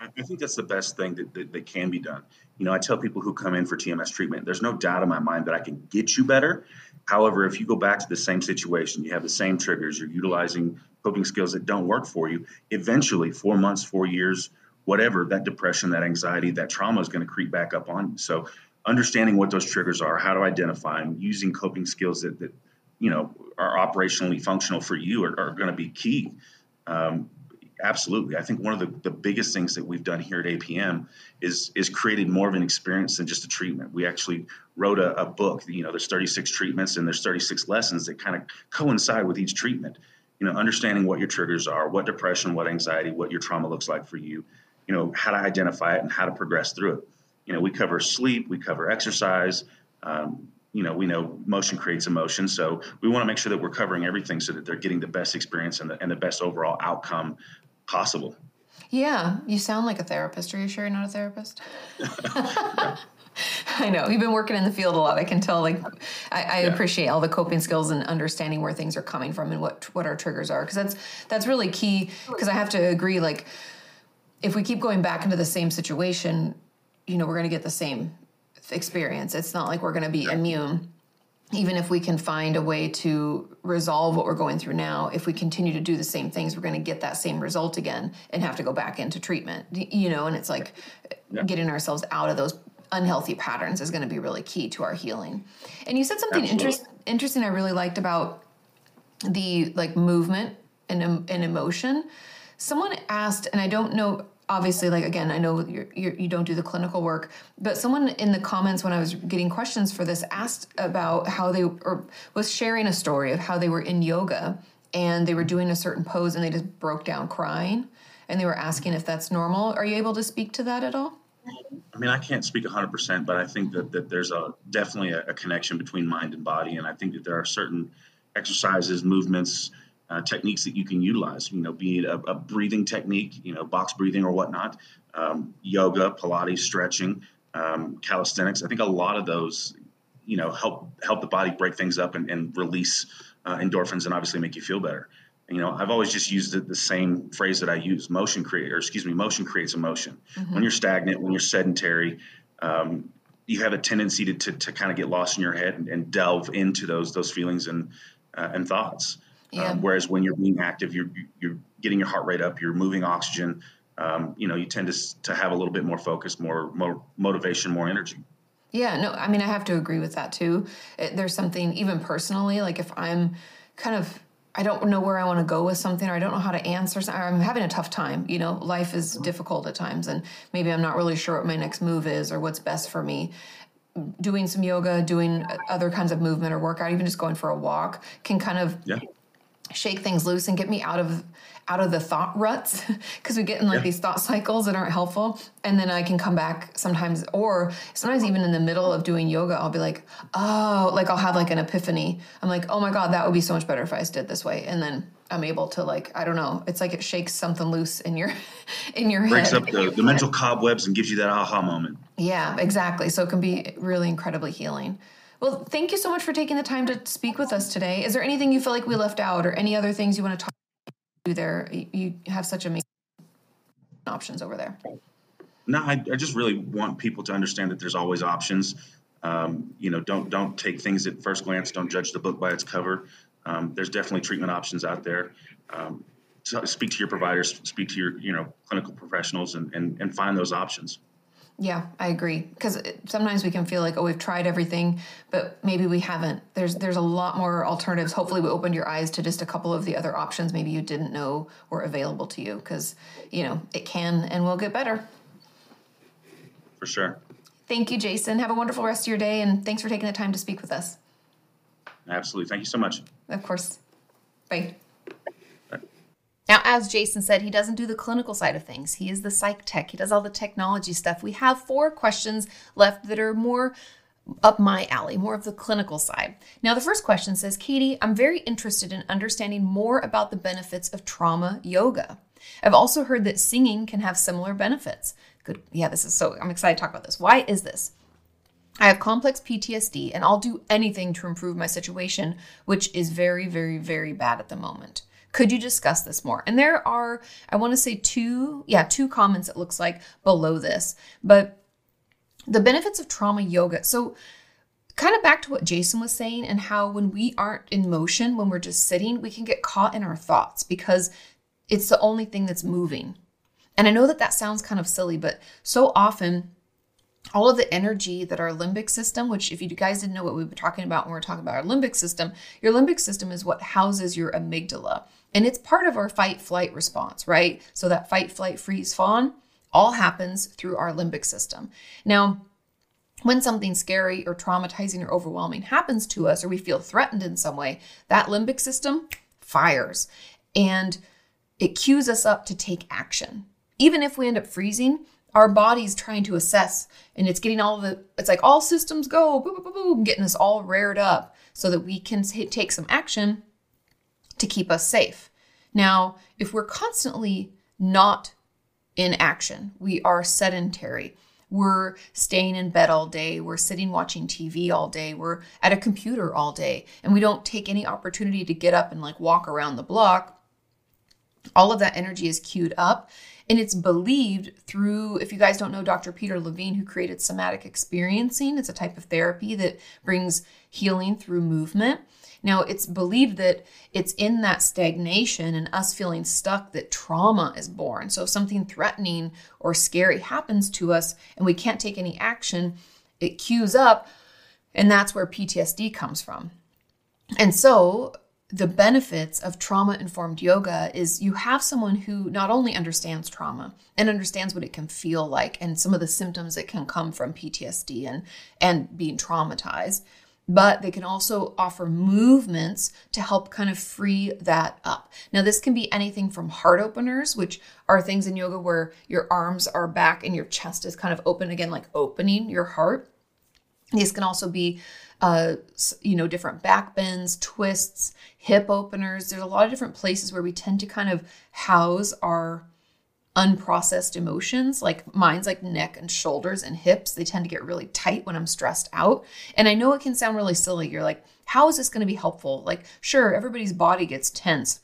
I think that's the best thing that, that, that can be done. You know, I tell people who come in for TMS treatment, there's no doubt in my mind that I can get you better. However, if you go back to the same situation, you have the same triggers, you're utilizing coping skills that don't work for you, eventually, four months, four years, whatever, that depression, that anxiety, that trauma is going to creep back up on you. So, understanding what those triggers are, how to identify them, using coping skills that, that you know, are operationally functional for you are, are going to be key. Um, absolutely. I think one of the, the biggest things that we've done here at APN is is created more of an experience than just a treatment. We actually wrote a, a book. You know, there's 36 treatments and there's 36 lessons that kind of coincide with each treatment. You know, understanding what your triggers are, what depression, what anxiety, what your trauma looks like for you. You know, how to identify it and how to progress through it. You know, we cover sleep, we cover exercise. Um, you know, we know motion creates emotion, so we want to make sure that we're covering everything so that they're getting the best experience and the, and the best overall outcome possible. yeah, you sound like a therapist. Are you sure you're not a therapist? I know you've been working in the field a lot. I can tell. Like, I, I Yeah. appreciate all the coping skills and understanding where things are coming from and what what our triggers are because that's that's really key. Because I have to agree. Like, if we keep going back into the same situation, you know, we're going to get the same experience. It's not like we're going to be immune. Even if we can find a way to resolve what we're going through now, if we continue to do the same things, we're going to get that same result again and have to go back into treatment. You know, and it's like getting ourselves out of those unhealthy patterns is going to be really key to our healing. And you said something Absolutely. interest, interesting I really liked about the like movement and and emotion. Someone asked, and I don't know. Obviously like again i know you're, you're, you do not do the clinical work but someone in the comments when i was getting questions for this asked about how they or was sharing a story of how they were in yoga and they were doing a certain pose and they just broke down crying and they were asking if that's normal are you able to speak to that at all I mean, I can't speak 100%, but I think that, that there's a definitely a, a connection between mind and body. And I think that there are certain exercises, movements, uh, techniques that you can utilize, you know, be it a, a, breathing technique, you know, box breathing or whatnot, um, yoga, Pilates, stretching, um, calisthenics. I think a lot of those, you know, help help the body break things up and, and release uh, endorphins and obviously make you feel better. You know, I've always just used the, the same phrase that I use: motion create, or excuse me, motion creates emotion. Mm-hmm. When you're stagnant, when you're sedentary, um, you have a tendency to, to, to kind of get lost in your head and, and delve into those those feelings and uh, and thoughts. Yeah. Um, whereas when you're being active, you're you're getting your heart rate up, you're moving oxygen. Um, you know, you tend to to have a little bit more focus, more, more motivation, more energy. Yeah, no, I mean, I have to agree with that too. It, there's something even personally, like if I'm kind of I don't know where I want to go with something, or I don't know how to answer. Something, I'm having a tough time. You know, life is difficult at times, and maybe I'm not really sure what my next move is or what's best for me doing some yoga, doing other kinds of movement or workout, even just going for a walk can kind of yeah shake things loose and get me out of out of the thought ruts because we get in like yeah. these thought cycles that aren't helpful. And then i can come back sometimes or sometimes even in the middle of doing yoga i'll be like oh like i'll have like an epiphany. I'm like oh my god that would be so much better if i did this way. And then i'm able to like i don't know it's like it shakes something loose in your in your breaks head. breaks up the, the mental cobwebs and gives you that aha moment. Yeah exactly. So it can be really incredibly healing well, thank you so much for taking the time to speak with us today. Is there anything you feel like we left out or any other things you want to talk to there? You have such amazing options over there. No, I, I just really want people to understand that there's always options. Um, you know, don't don't take things at first glance. Don't judge the book by its cover. Um, there's definitely treatment options out there. Um, so speak to your providers, speak to your you know clinical professionals, and and, and find those options. Yeah, I agree. Because uh, sometimes we can feel like, oh, we've tried everything, but maybe we haven't. There's there's a lot more alternatives. Hopefully, we opened your eyes to just a couple of the other options maybe you didn't know were available to you. Because you know it can and will get better. For sure. Thank you, Jason. Have a wonderful rest of your day, and thanks for taking the time to speak with us. Absolutely. Thank you so much. Of course. Bye. Now, as Jason said, he doesn't do the clinical side of things. He is the psych tech. He does all the technology stuff. We have four questions left that are more up my alley, more of the clinical side. Now, the first question says Kati, I'm very interested in understanding more about the benefits of trauma yoga. I've also heard that singing can have similar benefits. Good. Yeah, this is so, I'm excited to talk about this. Why is this? I have complex PTSD and I'll do anything to improve my situation, which is very, very, very bad at the moment. Could you discuss this more? And there are, I want to say two, yeah, two comments it looks like below this. But the benefits of trauma yoga. So, kind of back to what Jason was saying, and how when we aren't in motion, when we're just sitting, we can get caught in our thoughts because it's the only thing that's moving. And I know that that sounds kind of silly, but so often, all of the energy that our limbic system, which if you guys didn't know what we were talking about when we are talking about our limbic system, your limbic system is what houses your amygdala. And it's part of our fight flight response, right? So that fight, flight, freeze, fawn all happens through our limbic system. Now, when something scary or traumatizing or overwhelming happens to us or we feel threatened in some way, that limbic system fires and it cues us up to take action. Even if we end up freezing, our body's trying to assess and it's getting all the, it's like all systems go, getting us all rared up so that we can take some action to keep us safe. Now, if we're constantly not in action, we are sedentary, we're staying in bed all day, we're sitting watching TV all day, we're at a computer all day, and we don't take any opportunity to get up and like walk around the block, all of that energy is queued up. And it's believed through, if you guys don't know Dr. Peter Levine, who created somatic experiencing, it's a type of therapy that brings healing through movement. Now, it's believed that it's in that stagnation and us feeling stuck that trauma is born. So, if something threatening or scary happens to us and we can't take any action, it cues up, and that's where PTSD comes from. And so, the benefits of trauma informed yoga is you have someone who not only understands trauma and understands what it can feel like and some of the symptoms that can come from PTSD and and being traumatized but they can also offer movements to help kind of free that up. Now, this can be anything from heart openers, which are things in yoga where your arms are back and your chest is kind of open again, like opening your heart. These can also be, uh, you know, different back bends, twists, hip openers. There's a lot of different places where we tend to kind of house our unprocessed emotions like mine's like neck and shoulders and hips. They tend to get really tight when i'm stressed out. And i know it can sound really silly. You're like how is this going to be helpful? Like sure everybody's body gets tense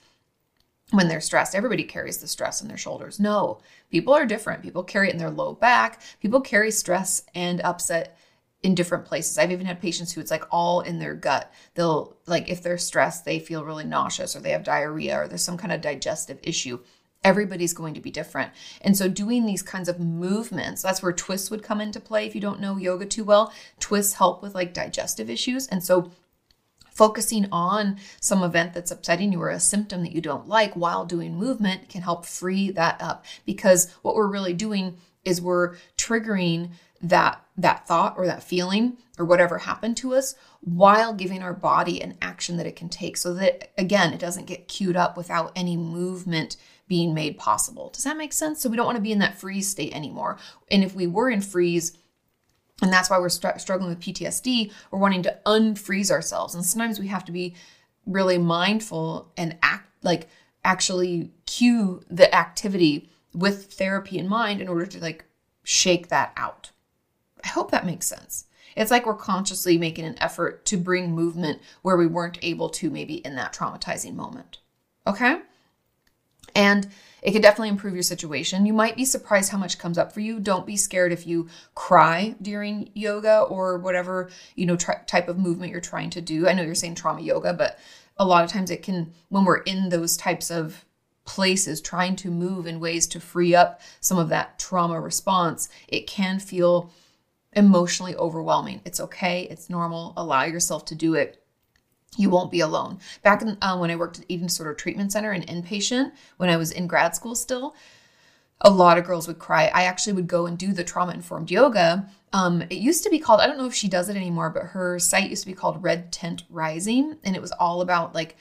when they're stressed. Everybody carries the stress in their shoulders. No people are different. People carry it in their low back. People carry stress and upset in different places. I've even had patients who it's like all in their gut. They'll like if they're stressed, they feel really nauseous or they have diarrhea or there's some kind of digestive issue everybody's going to be different. And so doing these kinds of movements, that's where twists would come into play if you don't know yoga too well. Twists help with like digestive issues. And so focusing on some event that's upsetting you or a symptom that you don't like while doing movement can help free that up because what we're really doing is we're triggering that that thought or that feeling or whatever happened to us while giving our body an action that it can take so that again it doesn't get queued up without any movement being made possible. Does that make sense? So we don't want to be in that freeze state anymore. And if we were in freeze, and that's why we're str- struggling with PTSD, we're wanting to unfreeze ourselves. And sometimes we have to be really mindful and act like actually cue the activity with therapy in mind in order to like shake that out. I hope that makes sense. It's like we're consciously making an effort to bring movement where we weren't able to maybe in that traumatizing moment. Okay? And it can definitely improve your situation. You might be surprised how much comes up for you. Don't be scared if you cry during yoga or whatever, you know, type of movement you're trying to do. I know you're saying trauma yoga, but a lot of times it can when we're in those types of places trying to move in ways to free up some of that trauma response, it can feel emotionally overwhelming. It's okay, it's normal. Allow yourself to do it you won't be alone. Back in, uh, when I worked at Eating Disorder Treatment Center and inpatient, when I was in grad school still, a lot of girls would cry. I actually would go and do the trauma informed yoga. Um, it used to be called, I don't know if she does it anymore, but her site used to be called Red Tent Rising. And it was all about like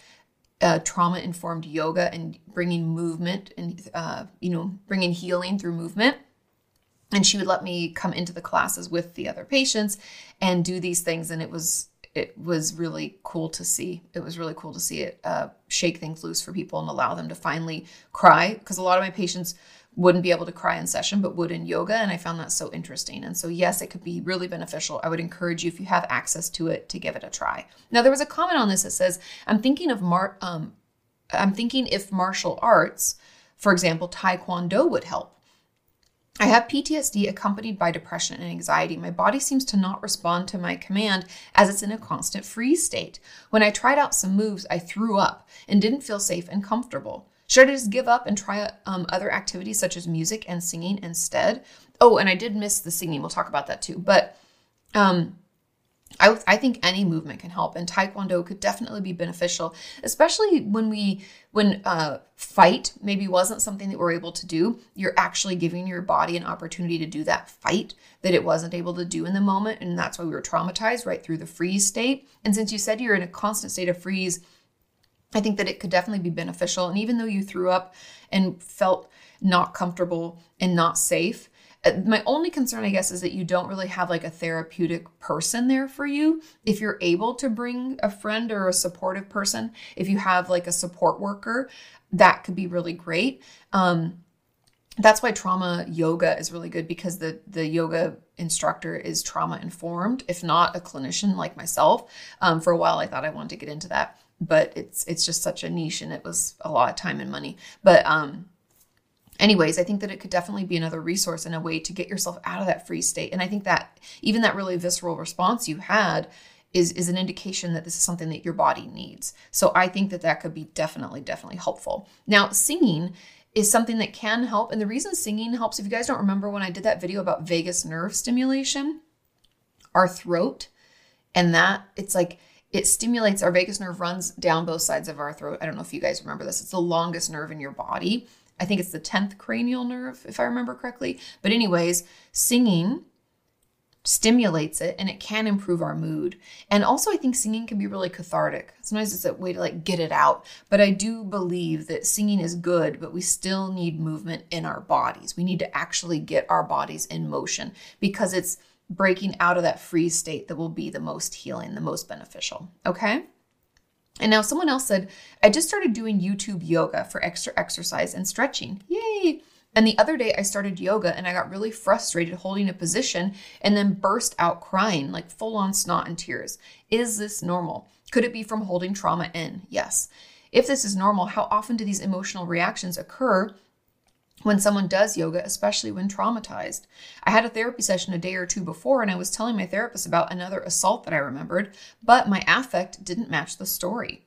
uh, trauma informed yoga and bringing movement and, uh, you know, bringing healing through movement. And she would let me come into the classes with the other patients and do these things. And it was it was really cool to see. It was really cool to see it uh, shake things loose for people and allow them to finally cry. Because a lot of my patients wouldn't be able to cry in session, but would in yoga. And I found that so interesting. And so, yes, it could be really beneficial. I would encourage you, if you have access to it, to give it a try. Now, there was a comment on this that says, I'm thinking of Mar, um, I'm thinking if martial arts, for example, Taekwondo would help. I have PTSD accompanied by depression and anxiety. My body seems to not respond to my command as it's in a constant freeze state. When I tried out some moves, I threw up and didn't feel safe and comfortable. Should I just give up and try um, other activities such as music and singing instead? Oh, and I did miss the singing. We'll talk about that too. But um, I, I think any movement can help, and Taekwondo could definitely be beneficial, especially when we when uh, fight maybe wasn't something that we're able to do. You're actually giving your body an opportunity to do that fight that it wasn't able to do in the moment, and that's why we were traumatized right through the freeze state. And since you said you're in a constant state of freeze, I think that it could definitely be beneficial. And even though you threw up and felt not comfortable and not safe, my only concern i guess is that you don't really have like a therapeutic person there for you. If you're able to bring a friend or a supportive person if you have like a support worker that could be really great. Um, that's why trauma yoga is really good because the the yoga instructor is trauma informed if not a clinician like myself. Um, for a while i thought i wanted to get into that but it's it's just such a niche and it was a lot of time and money. But um anyways, I think that it could definitely be another resource and a way to get yourself out of that free state. And I think that even that really visceral response you had is is an indication that this is something that your body needs. So I think that that could be definitely definitely helpful. Now, singing is something that can help and the reason singing helps if you guys don't remember when I did that video about vagus nerve stimulation, our throat and that it's like it stimulates our vagus nerve runs down both sides of our throat. I don't know if you guys remember this. It's the longest nerve in your body. I think it's the 10th cranial nerve, if I remember correctly. But, anyways, singing stimulates it and it can improve our mood. And also, I think singing can be really cathartic. Sometimes it's a way to like get it out. But I do believe that singing is good, but we still need movement in our bodies. We need to actually get our bodies in motion because it's breaking out of that freeze state that will be the most healing, the most beneficial. Okay. And now someone else said, I just started doing YouTube yoga for extra exercise and stretching. Yay! And the other day I started yoga and I got really frustrated holding a position and then burst out crying, like full on snot and tears. Is this normal? Could it be from holding trauma in? Yes. If this is normal, how often do these emotional reactions occur when someone does yoga, especially when traumatized. I had a therapy session a day or two before, and I was telling my therapist about another assault that I remembered, but my affect didn't match the story.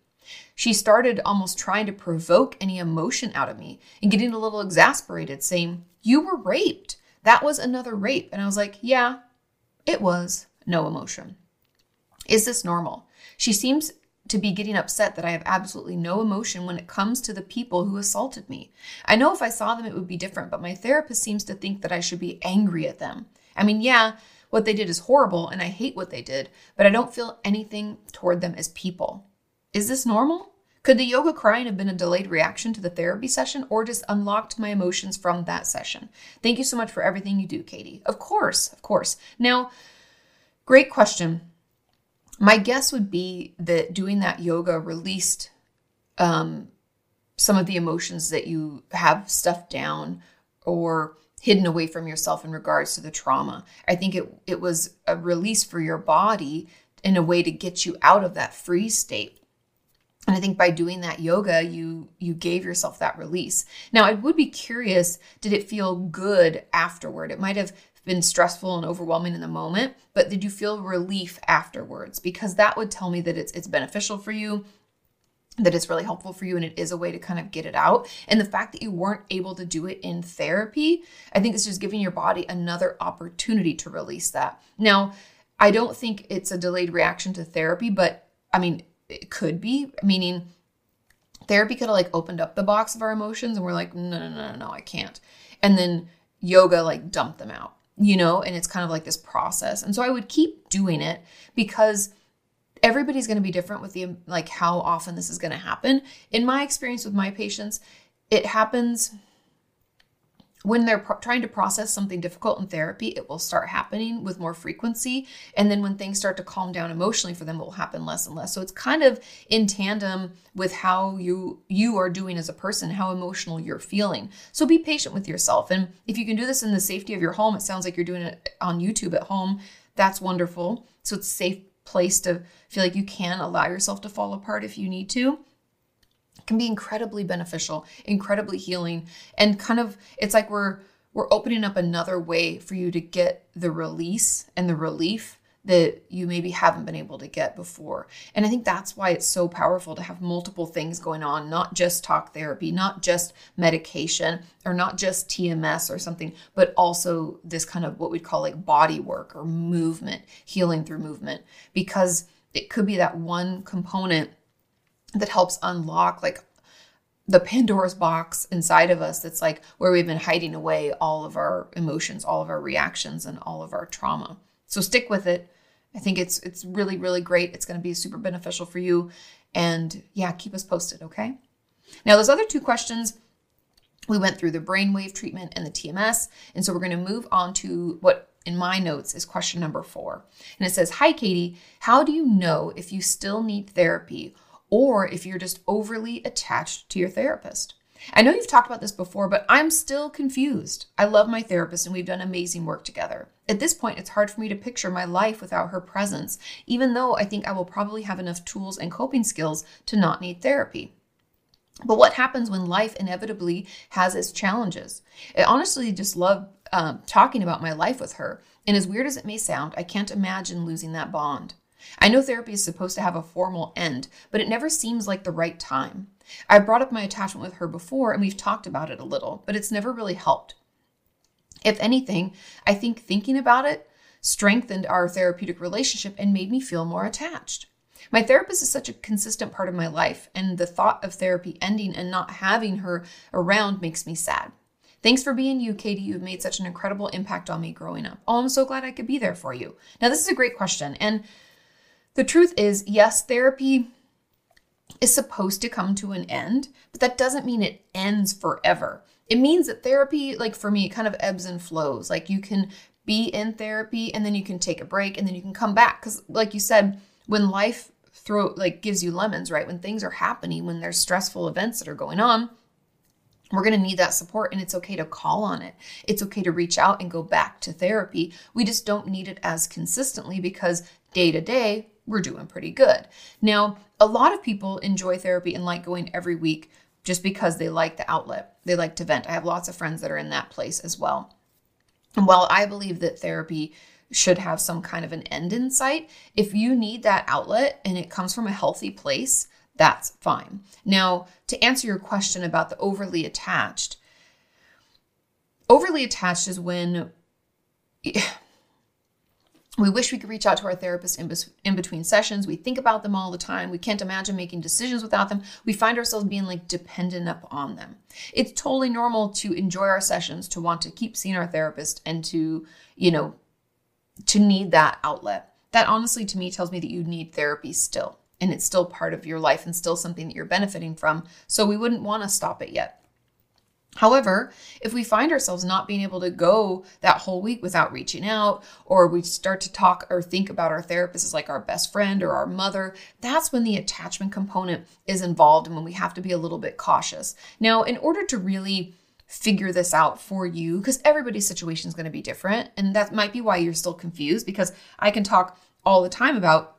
She started almost trying to provoke any emotion out of me and getting a little exasperated, saying, You were raped. That was another rape. And I was like, Yeah, it was. No emotion. Is this normal? She seems to be getting upset that I have absolutely no emotion when it comes to the people who assaulted me. I know if I saw them, it would be different, but my therapist seems to think that I should be angry at them. I mean, yeah, what they did is horrible and I hate what they did, but I don't feel anything toward them as people. Is this normal? Could the yoga crying have been a delayed reaction to the therapy session or just unlocked my emotions from that session? Thank you so much for everything you do, Kati. Of course, of course. Now, great question my guess would be that doing that yoga released um, some of the emotions that you have stuffed down or hidden away from yourself in regards to the trauma. I think it it was a release for your body in a way to get you out of that freeze state. And I think by doing that yoga, you you gave yourself that release. Now, I would be curious, did it feel good afterward? It might have been stressful and overwhelming in the moment, but did you feel relief afterwards? Because that would tell me that it's it's beneficial for you, that it's really helpful for you and it is a way to kind of get it out. And the fact that you weren't able to do it in therapy, I think it's just giving your body another opportunity to release that. Now, I don't think it's a delayed reaction to therapy, but I mean, it could be, meaning therapy could have like opened up the box of our emotions and we're like, no, no, no, no, no, I can't. And then yoga like dumped them out you know, and it's kind of like this process. And so I would keep doing it because everybody's going to be different with the like how often this is going to happen. In my experience with my patients, it happens when they're pro- trying to process something difficult in therapy, it will start happening with more frequency. And then when things start to calm down emotionally for them, it will happen less and less. So it's kind of in tandem with how you you are doing as a person, how emotional you're feeling. So be patient with yourself. And if you can do this in the safety of your home, it sounds like you're doing it on YouTube at home. That's wonderful. So it's a safe place to feel like you can allow yourself to fall apart if you need to can be incredibly beneficial, incredibly healing, and kind of it's like we're we're opening up another way for you to get the release and the relief that you maybe haven't been able to get before. And I think that's why it's so powerful to have multiple things going on, not just talk therapy, not just medication, or not just TMS or something, but also this kind of what we'd call like body work or movement, healing through movement, because it could be that one component that helps unlock like the Pandora's box inside of us that's like where we've been hiding away all of our emotions, all of our reactions and all of our trauma. So stick with it. I think it's it's really really great. It's going to be super beneficial for you and yeah, keep us posted, okay? Now, those other two questions we went through the brainwave treatment and the TMS, and so we're going to move on to what in my notes is question number 4. And it says, "Hi Kati, how do you know if you still need therapy or if you're just overly attached to your therapist. I know you've talked about this before, but I'm still confused. I love my therapist and we've done amazing work together. At this point, it's hard for me to picture my life without her presence, even though I think I will probably have enough tools and coping skills to not need therapy. But what happens when life inevitably has its challenges? I honestly just love um, talking about my life with her. And as weird as it may sound, I can't imagine losing that bond. I know therapy is supposed to have a formal end, but it never seems like the right time. I brought up my attachment with her before and we've talked about it a little, but it's never really helped. If anything, I think thinking about it strengthened our therapeutic relationship and made me feel more attached. My therapist is such a consistent part of my life, and the thought of therapy ending and not having her around makes me sad. Thanks for being you, Kati. You've made such an incredible impact on me growing up. Oh, I'm so glad I could be there for you. Now, this is a great question. And the truth is, yes, therapy is supposed to come to an end, but that doesn't mean it ends forever. It means that therapy, like for me, it kind of ebbs and flows. Like you can be in therapy and then you can take a break and then you can come back. Because, like you said, when life throw like gives you lemons, right? When things are happening, when there's stressful events that are going on, we're going to need that support and it's okay to call on it. It's okay to reach out and go back to therapy. We just don't need it as consistently because day to day, we're doing pretty good. Now, a lot of people enjoy therapy and like going every week just because they like the outlet. They like to vent. I have lots of friends that are in that place as well. And while I believe that therapy should have some kind of an end in sight, if you need that outlet and it comes from a healthy place, that's fine. Now, to answer your question about the overly attached, overly attached is when we wish we could reach out to our therapist in, in between sessions. We think about them all the time. We can't imagine making decisions without them. We find ourselves being like dependent upon them. It's totally normal to enjoy our sessions, to want to keep seeing our therapist, and to, you know, to need that outlet. That honestly to me tells me that you need therapy still and it's still part of your life and still something that you're benefiting from. So we wouldn't want to stop it yet. However, if we find ourselves not being able to go that whole week without reaching out, or we start to talk or think about our therapist as like our best friend or our mother, that's when the attachment component is involved and when we have to be a little bit cautious. Now, in order to really figure this out for you, because everybody's situation is going to be different, and that might be why you're still confused, because I can talk all the time about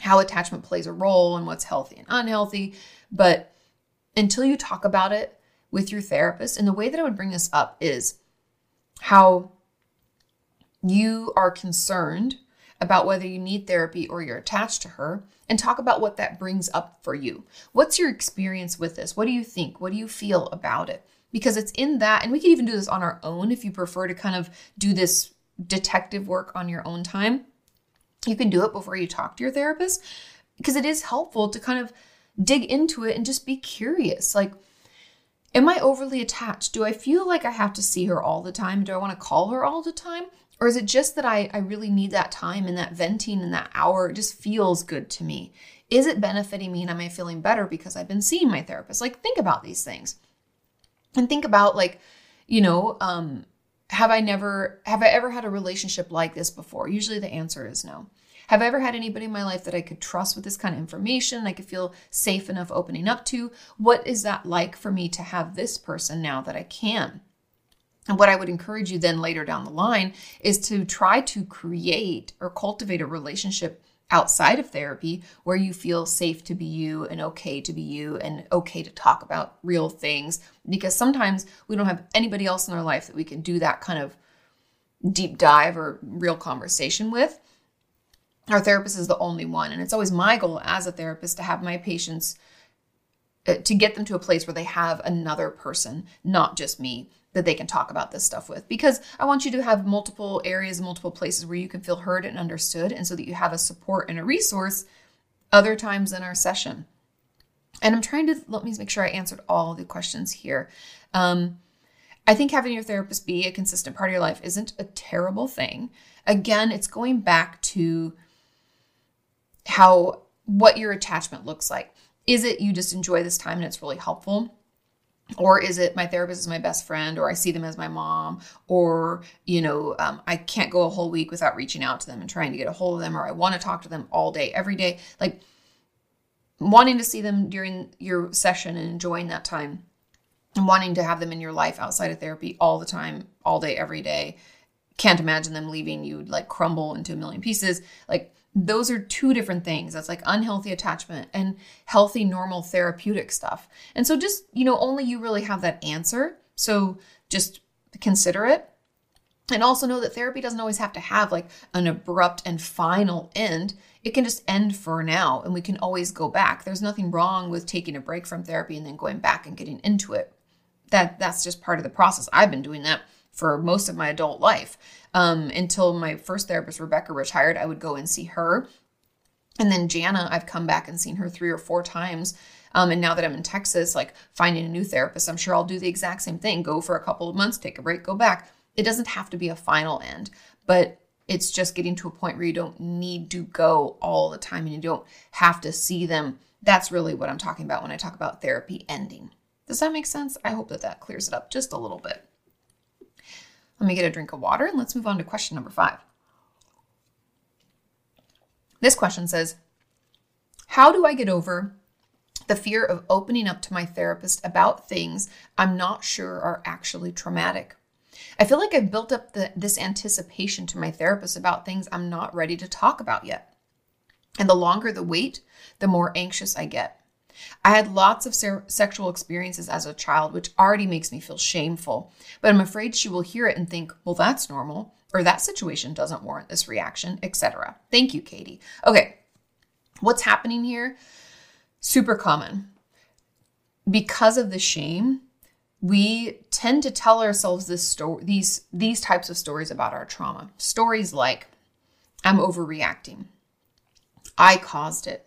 how attachment plays a role and what's healthy and unhealthy. But until you talk about it with your therapist, and the way that I would bring this up is how you are concerned about whether you need therapy or you're attached to her and talk about what that brings up for you. What's your experience with this? What do you think? What do you feel about it? Because it's in that, and we can even do this on our own if you prefer to kind of do this detective work on your own time you can do it before you talk to your therapist because it is helpful to kind of dig into it and just be curious. Like, am I overly attached? Do I feel like I have to see her all the time? Do I want to call her all the time? Or is it just that I, I really need that time and that venting and that hour? It just feels good to me. Is it benefiting me and am I feeling better because I've been seeing my therapist? Like, think about these things and think about, like, you know, um, have I never, have I ever had a relationship like this before? Usually the answer is no. Have I ever had anybody in my life that I could trust with this kind of information? I could feel safe enough opening up to? What is that like for me to have this person now that I can? And what I would encourage you then later down the line is to try to create or cultivate a relationship outside of therapy where you feel safe to be you and okay to be you and okay to talk about real things because sometimes we don't have anybody else in our life that we can do that kind of deep dive or real conversation with our therapist is the only one and it's always my goal as a therapist to have my patients uh, to get them to a place where they have another person not just me that they can talk about this stuff with because I want you to have multiple areas, multiple places where you can feel heard and understood, and so that you have a support and a resource other times in our session. And I'm trying to let me make sure I answered all the questions here. Um, I think having your therapist be a consistent part of your life isn't a terrible thing. Again, it's going back to how what your attachment looks like. Is it you just enjoy this time and it's really helpful? or is it my therapist is my best friend or i see them as my mom or you know um, i can't go a whole week without reaching out to them and trying to get a hold of them or i want to talk to them all day every day like wanting to see them during your session and enjoying that time and wanting to have them in your life outside of therapy all the time all day every day can't imagine them leaving you like crumble into a million pieces like those are two different things. That's like unhealthy attachment and healthy, normal therapeutic stuff. And so, just, you know, only you really have that answer. So, just consider it. And also know that therapy doesn't always have to have like an abrupt and final end. It can just end for now and we can always go back. There's nothing wrong with taking a break from therapy and then going back and getting into it. That that's just part of the process. I've been doing that for most of my adult life um, until my first therapist, Rebecca, retired. I would go and see her. And then Jana, I've come back and seen her three or four times. Um, and now that I'm in Texas, like finding a new therapist, I'm sure I'll do the exact same thing go for a couple of months, take a break, go back. It doesn't have to be a final end, but it's just getting to a point where you don't need to go all the time and you don't have to see them. That's really what I'm talking about when I talk about therapy ending. Does that make sense? I hope that that clears it up just a little bit. Let me get a drink of water and let's move on to question number five. This question says How do I get over the fear of opening up to my therapist about things I'm not sure are actually traumatic? I feel like I've built up the, this anticipation to my therapist about things I'm not ready to talk about yet. And the longer the wait, the more anxious I get. I had lots of se- sexual experiences as a child, which already makes me feel shameful, but I'm afraid she will hear it and think, well, that's normal, or that situation doesn't warrant this reaction, etc. Thank you, Kati. Okay, what's happening here? Super common. Because of the shame, we tend to tell ourselves this story these these types of stories about our trauma. Stories like I'm overreacting. I caused it.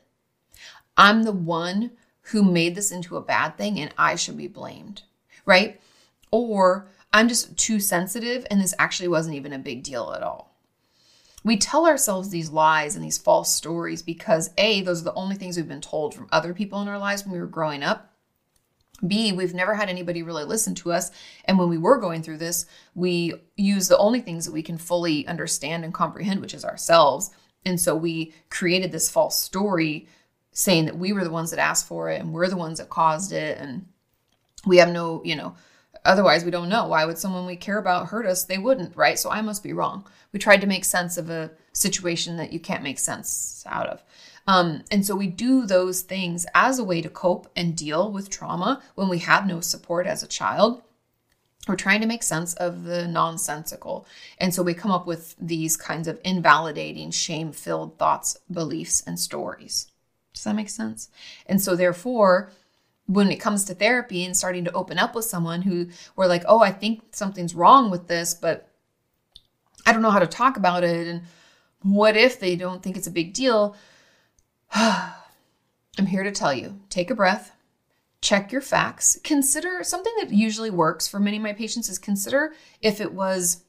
I'm the one who made this into a bad thing and I should be blamed, right? Or I'm just too sensitive and this actually wasn't even a big deal at all. We tell ourselves these lies and these false stories because A, those are the only things we've been told from other people in our lives when we were growing up. B, we've never had anybody really listen to us. And when we were going through this, we use the only things that we can fully understand and comprehend, which is ourselves. And so we created this false story saying that we were the ones that asked for it and we're the ones that caused it. And we have no, you know, otherwise we don't know. Why would someone we care about hurt us? They wouldn't, right? So I must be wrong. We tried to make sense of a situation that you can't make sense out of. Um, and so we do those things as a way to cope and deal with trauma when we have no support as a child. We're trying to make sense of the nonsensical. And so we come up with these kinds of invalidating, shame filled thoughts, beliefs, and stories. Does that make sense? And so, therefore, when it comes to therapy and starting to open up with someone who we're like, oh, I think something's wrong with this, but I don't know how to talk about it. And what if they don't think it's a big deal? I'm here to tell you take a breath, check your facts, consider something that usually works for many of my patients is consider if it was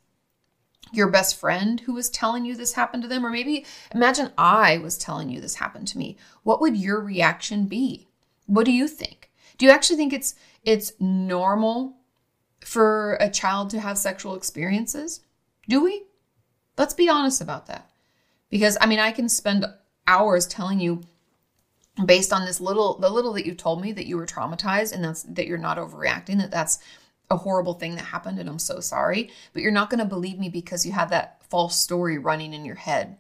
your best friend who was telling you this happened to them, or maybe imagine I was telling you this happened to me. What would your reaction be? What do you think? Do you actually think it's it's normal for a child to have sexual experiences? Do we? Let's be honest about that. Because I mean, I can spend hours telling you based on this little the little that you told me that you were traumatized and that's that you're not overreacting that that's a horrible thing that happened and I'm so sorry but you're not going to believe me because you have that false story running in your head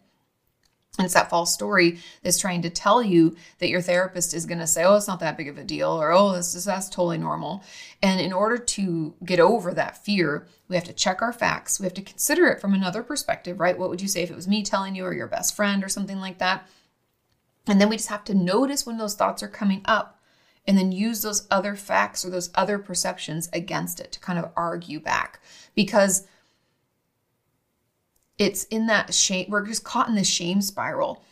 and it's that false story that's trying to tell you that your therapist is going to say, oh, it's not that big of a deal, or oh, this is that's totally normal. And in order to get over that fear, we have to check our facts. We have to consider it from another perspective, right? What would you say if it was me telling you or your best friend or something like that? And then we just have to notice when those thoughts are coming up and then use those other facts or those other perceptions against it to kind of argue back. Because it's in that shame we're just caught in this shame spiral.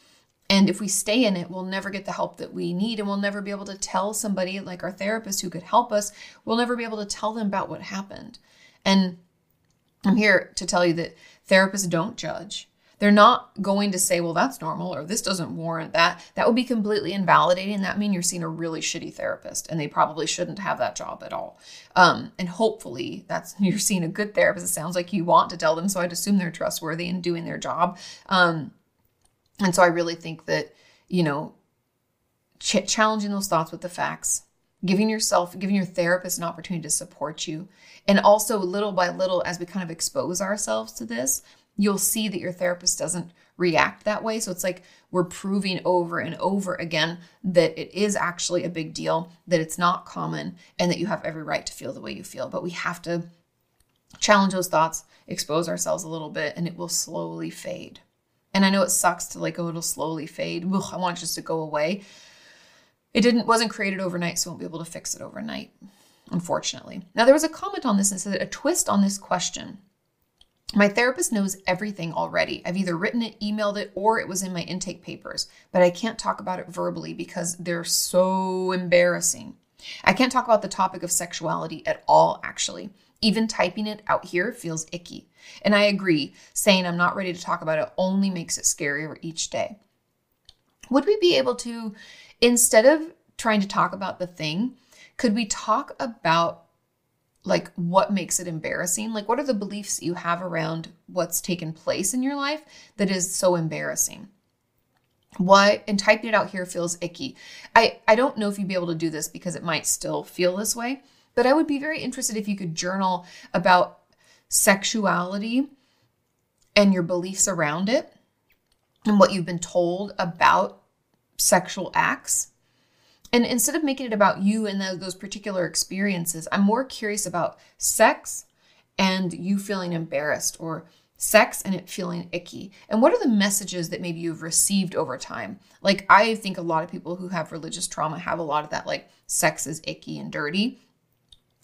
And if we stay in it we'll never get the help that we need and we'll never be able to tell somebody like our therapist who could help us we'll never be able to tell them about what happened. And i'm here to tell you that therapists don't judge they're not going to say, well, that's normal or this doesn't warrant that. That would be completely invalidating. That mean you're seeing a really shitty therapist and they probably shouldn't have that job at all. Um, and hopefully that's you're seeing a good therapist. It sounds like you want to tell them. So I'd assume they're trustworthy and doing their job. Um, and so I really think that, you know, ch- challenging those thoughts with the facts, giving yourself, giving your therapist an opportunity to support you. And also, little by little, as we kind of expose ourselves to this, you'll see that your therapist doesn't react that way. So it's like we're proving over and over again that it is actually a big deal, that it's not common, and that you have every right to feel the way you feel. But we have to challenge those thoughts, expose ourselves a little bit, and it will slowly fade. And I know it sucks to like, oh, it'll slowly fade. Ugh, I want it just to go away. It didn't wasn't created overnight, so won't be able to fix it overnight, unfortunately. Now there was a comment on this and said a twist on this question My therapist knows everything already. I've either written it, emailed it, or it was in my intake papers, but I can't talk about it verbally because they're so embarrassing. I can't talk about the topic of sexuality at all, actually. Even typing it out here feels icky. And I agree, saying I'm not ready to talk about it only makes it scarier each day. Would we be able to, instead of trying to talk about the thing, could we talk about like what makes it embarrassing? Like what are the beliefs you have around what's taken place in your life that is so embarrassing? What and typing it out here feels icky. I I don't know if you'd be able to do this because it might still feel this way, but I would be very interested if you could journal about sexuality and your beliefs around it and what you've been told about sexual acts and instead of making it about you and those particular experiences, I'm more curious about sex and you feeling embarrassed or sex and it feeling icky. And what are the messages that maybe you've received over time? Like, I think a lot of people who have religious trauma have a lot of that, like, sex is icky and dirty.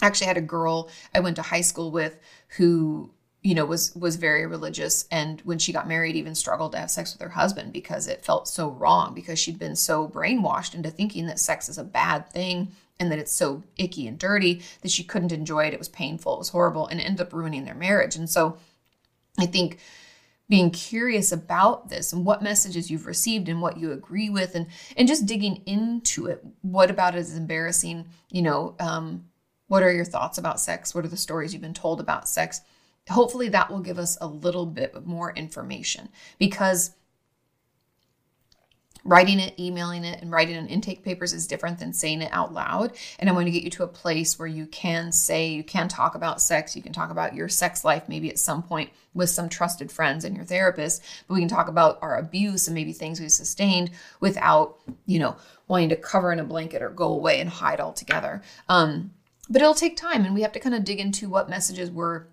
I actually had a girl I went to high school with who you know was was very religious. And when she got married even struggled to have sex with her husband because it felt so wrong because she'd been so brainwashed into thinking that sex is a bad thing and that it's so icky and dirty that she couldn't enjoy it. It was painful. It was horrible and ended up ruining their marriage. And so i think being curious about this and what messages you've received and what you agree with and and just digging into it. What about it is embarrassing? You know um, what are your thoughts about sex? What are the stories you've been told about sex hopefully that will give us a little bit more information because writing it, emailing it, and writing on intake papers is different than saying it out loud. And I want to get you to a place where you can say, you can talk about sex, you can talk about your sex life, maybe at some point with some trusted friends and your therapist, but we can talk about our abuse and maybe things we sustained without, you know, wanting to cover in a blanket or go away and hide altogether. Um, but it'll take time and we have to kind of dig into what messages we're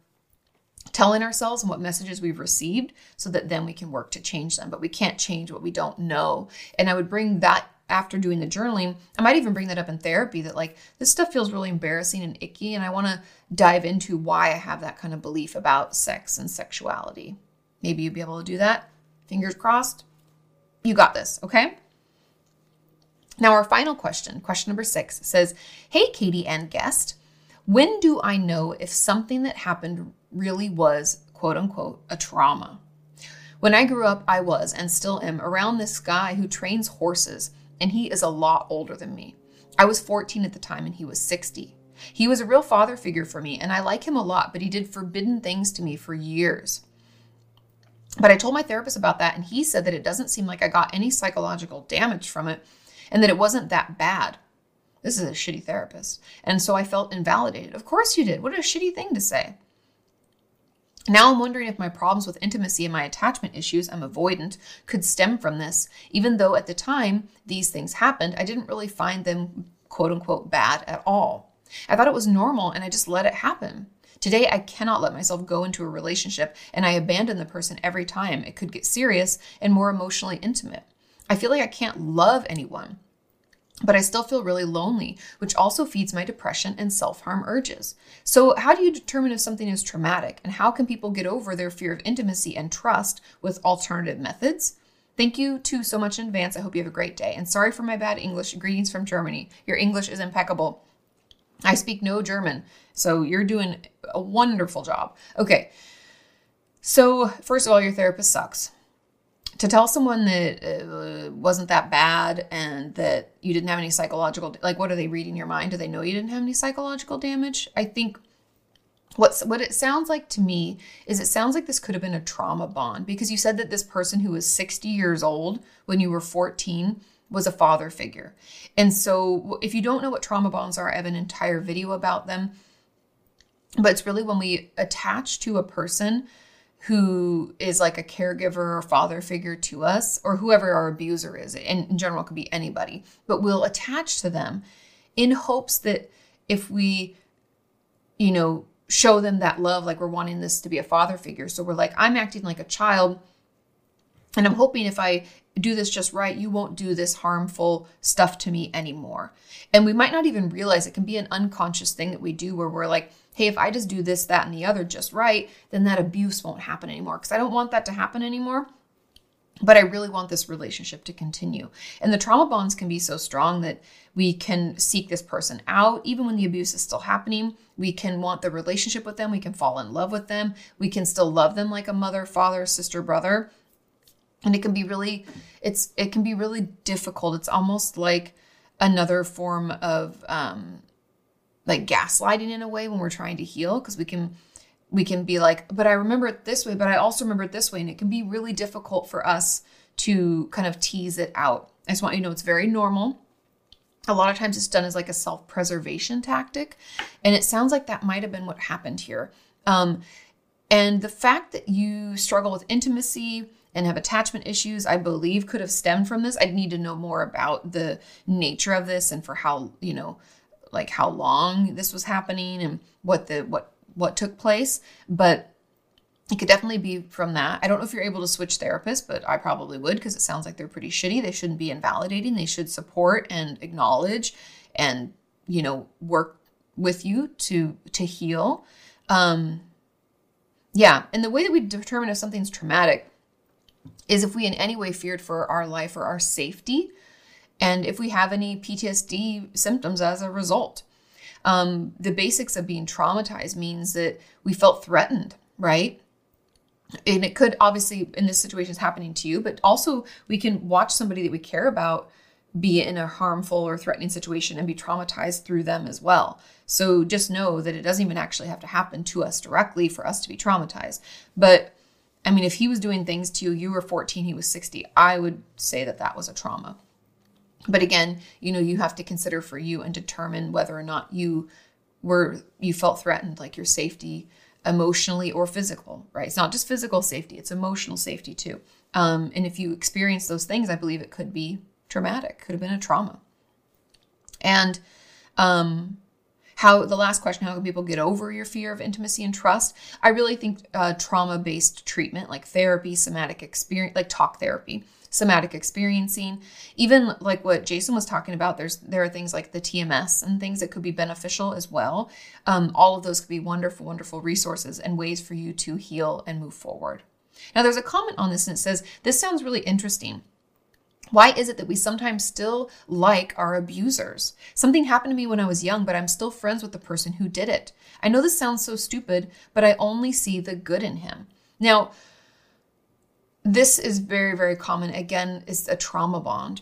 telling ourselves and what messages we've received so that then we can work to change them. But we can't change what we don't know. And I would bring that after doing the journaling. I might even bring that up in therapy that like this stuff feels really embarrassing and icky. And I want to dive into why I have that kind of belief about sex and sexuality. Maybe you'd be able to do that. Fingers crossed. You got this, okay? Now, our final question, question number six, says Hey, Kati and guest, when do I know if something that happened really was, quote unquote, a trauma. When I grew up, I was and still am around this guy who trains horses, and he is a lot older than me. I was 14 at the time, and he was 60. He was a real father figure for me, and I like him a lot, but he did forbidden things to me for years. But I told my therapist about that, and he said that it doesn't seem like I got any psychological damage from it and that it wasn't that bad. This is a shitty therapist. And so I felt invalidated. Of course you did. What a shitty thing to say. Now I'm wondering if my problems with intimacy and my attachment issues, I'm avoidant, could stem from this, even though at the time these things happened, I didn't really find them quote unquote bad at all. I thought it was normal and I just let it happen. Today, I cannot let myself go into a relationship and I abandon the person every time. It could get serious and more emotionally intimate. I feel like I can't love anyone but I still feel really lonely, which also feeds my depression and self harm urges. So, how do you determine if something is traumatic? And how can people get over their fear of intimacy and trust with alternative methods? Thank you too so much in advance. I hope you have a great day. And sorry for my bad English. Greetings from Germany. Your English is impeccable. I speak no German, so you're doing a wonderful job. Okay. So, first of all, your therapist sucks to tell someone that uh, wasn't that bad and that you didn't have any psychological like what are they reading your mind? Do they know you didn't have any psychological damage? I think what's what it sounds like to me is it sounds like this could have been a trauma bond because you said that this person who was 60 years old when you were 14 was a father figure. And so if you don't know what trauma bonds are i have an entire video about them. But it's really when we attach to a person who is like a caregiver or father figure to us, or whoever our abuser is. And in general, could be anybody, but we'll attach to them in hopes that if we, you know, show them that love, like we're wanting this to be a father figure. So we're like, I'm acting like a child And I'm hoping if I do this just right, you won't do this harmful stuff to me anymore. And we might not even realize it can be an unconscious thing that we do where we're like, hey, if I just do this, that, and the other just right, then that abuse won't happen anymore. Because I don't want that to happen anymore. But I really want this relationship to continue. And the trauma bonds can be so strong that we can seek this person out even when the abuse is still happening. We can want the relationship with them. We can fall in love with them. We can still love them like a mother, father, sister, brother and it can be really it's it can be really difficult it's almost like another form of um like gaslighting in a way when we're trying to heal because we can we can be like but i remember it this way but i also remember it this way and it can be really difficult for us to kind of tease it out. I just want you to know it's very normal. A lot of times it's done as like a self-preservation tactic and it sounds like that might have been what happened here. Um, and the fact that you struggle with intimacy and have attachment issues, I believe could have stemmed from this. I'd need to know more about the nature of this and for how, you know, like how long this was happening and what the what what took place, but it could definitely be from that. I don't know if you're able to switch therapists, but I probably would because it sounds like they're pretty shitty. They shouldn't be invalidating. They should support and acknowledge and, you know, work with you to to heal. Um yeah, and the way that we determine if something's traumatic is if we in any way feared for our life or our safety, and if we have any PTSD symptoms as a result. Um, the basics of being traumatized means that we felt threatened, right? And it could obviously, in this situation, is happening to you, but also we can watch somebody that we care about be in a harmful or threatening situation and be traumatized through them as well. So just know that it doesn't even actually have to happen to us directly for us to be traumatized. But I mean, if he was doing things to you, you were 14, he was 60, I would say that that was a trauma. But again, you know, you have to consider for you and determine whether or not you were, you felt threatened, like your safety emotionally or physical, right? It's not just physical safety, it's emotional safety too. Um, and if you experience those things, I believe it could be traumatic, could have been a trauma. And um, how the last question how can people get over your fear of intimacy and trust i really think uh, trauma based treatment like therapy somatic experience like talk therapy somatic experiencing even like what jason was talking about there's there are things like the tms and things that could be beneficial as well um, all of those could be wonderful wonderful resources and ways for you to heal and move forward now there's a comment on this and it says this sounds really interesting why is it that we sometimes still like our abusers? Something happened to me when I was young, but I'm still friends with the person who did it. I know this sounds so stupid, but I only see the good in him. Now, this is very very common again it's a trauma bond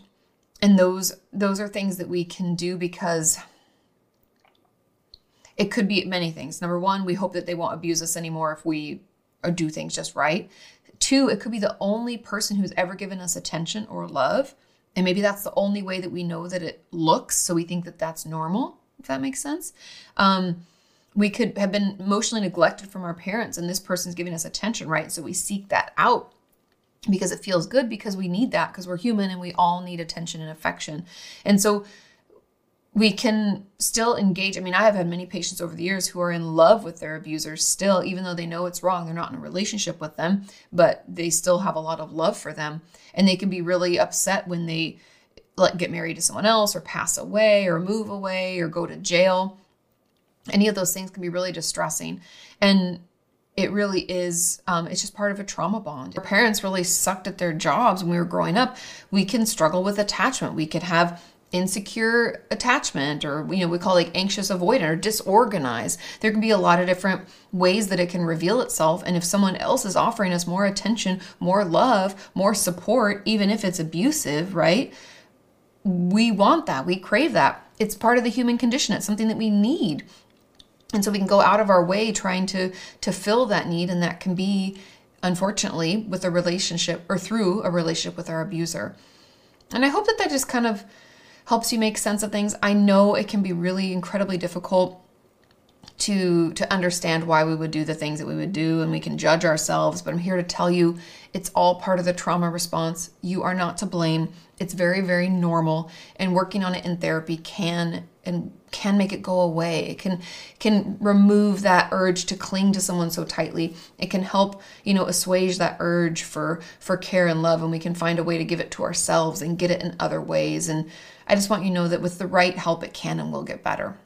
and those those are things that we can do because it could be many things number one we hope that they won't abuse us anymore if we do things just right Two, it could be the only person who's ever given us attention or love. And maybe that's the only way that we know that it looks. So we think that that's normal, if that makes sense. Um, we could have been emotionally neglected from our parents, and this person's giving us attention, right? So we seek that out because it feels good because we need that because we're human and we all need attention and affection. And so we can still engage. I mean, I have had many patients over the years who are in love with their abusers still, even though they know it's wrong. They're not in a relationship with them, but they still have a lot of love for them. And they can be really upset when they like get married to someone else or pass away or move away or go to jail. Any of those things can be really distressing. And it really is um, it's just part of a trauma bond. Our parents really sucked at their jobs when we were growing up. We can struggle with attachment. We could have insecure attachment or you know we call like anxious avoidant or disorganized. There can be a lot of different ways that it can reveal itself. And if someone else is offering us more attention more love more support even if it's abusive right we want that. We crave that. It's part of the human condition. It's something that we need and so we can go out of our way trying to to fill that need and that can be unfortunately with a relationship or through a relationship with our abuser. And i hope that that just kind of helps you make sense of things. I know it can be really incredibly difficult to to understand why we would do the things that we would do and we can judge ourselves but i'm here to tell you it's all part of the trauma response. You are not to blame. It's very very normal and working on it in therapy can and can make it go away it can can remove that urge to cling to someone so tightly it can help you know assuage that urge for for care and love and we can find a way to give it to ourselves and get it in other ways and i just want you to know that with the right help it can and will get better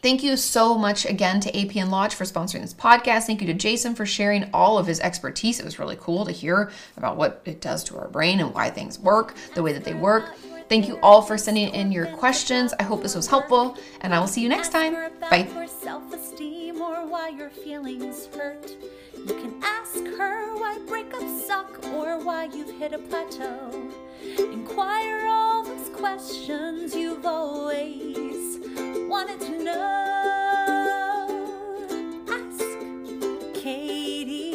Thank you so much again to APN Lodge for sponsoring this podcast. Thank you to Jason for sharing all of his expertise. It was really cool to hear about what it does to our brain and why things work the way that they work. Thank you all for sending in your questions. I hope this was helpful, and I will see you next time. Bye. You can ask her why breakups suck or why you've hit a plateau. Inquire all those questions you've always wanted to know. Ask Kati.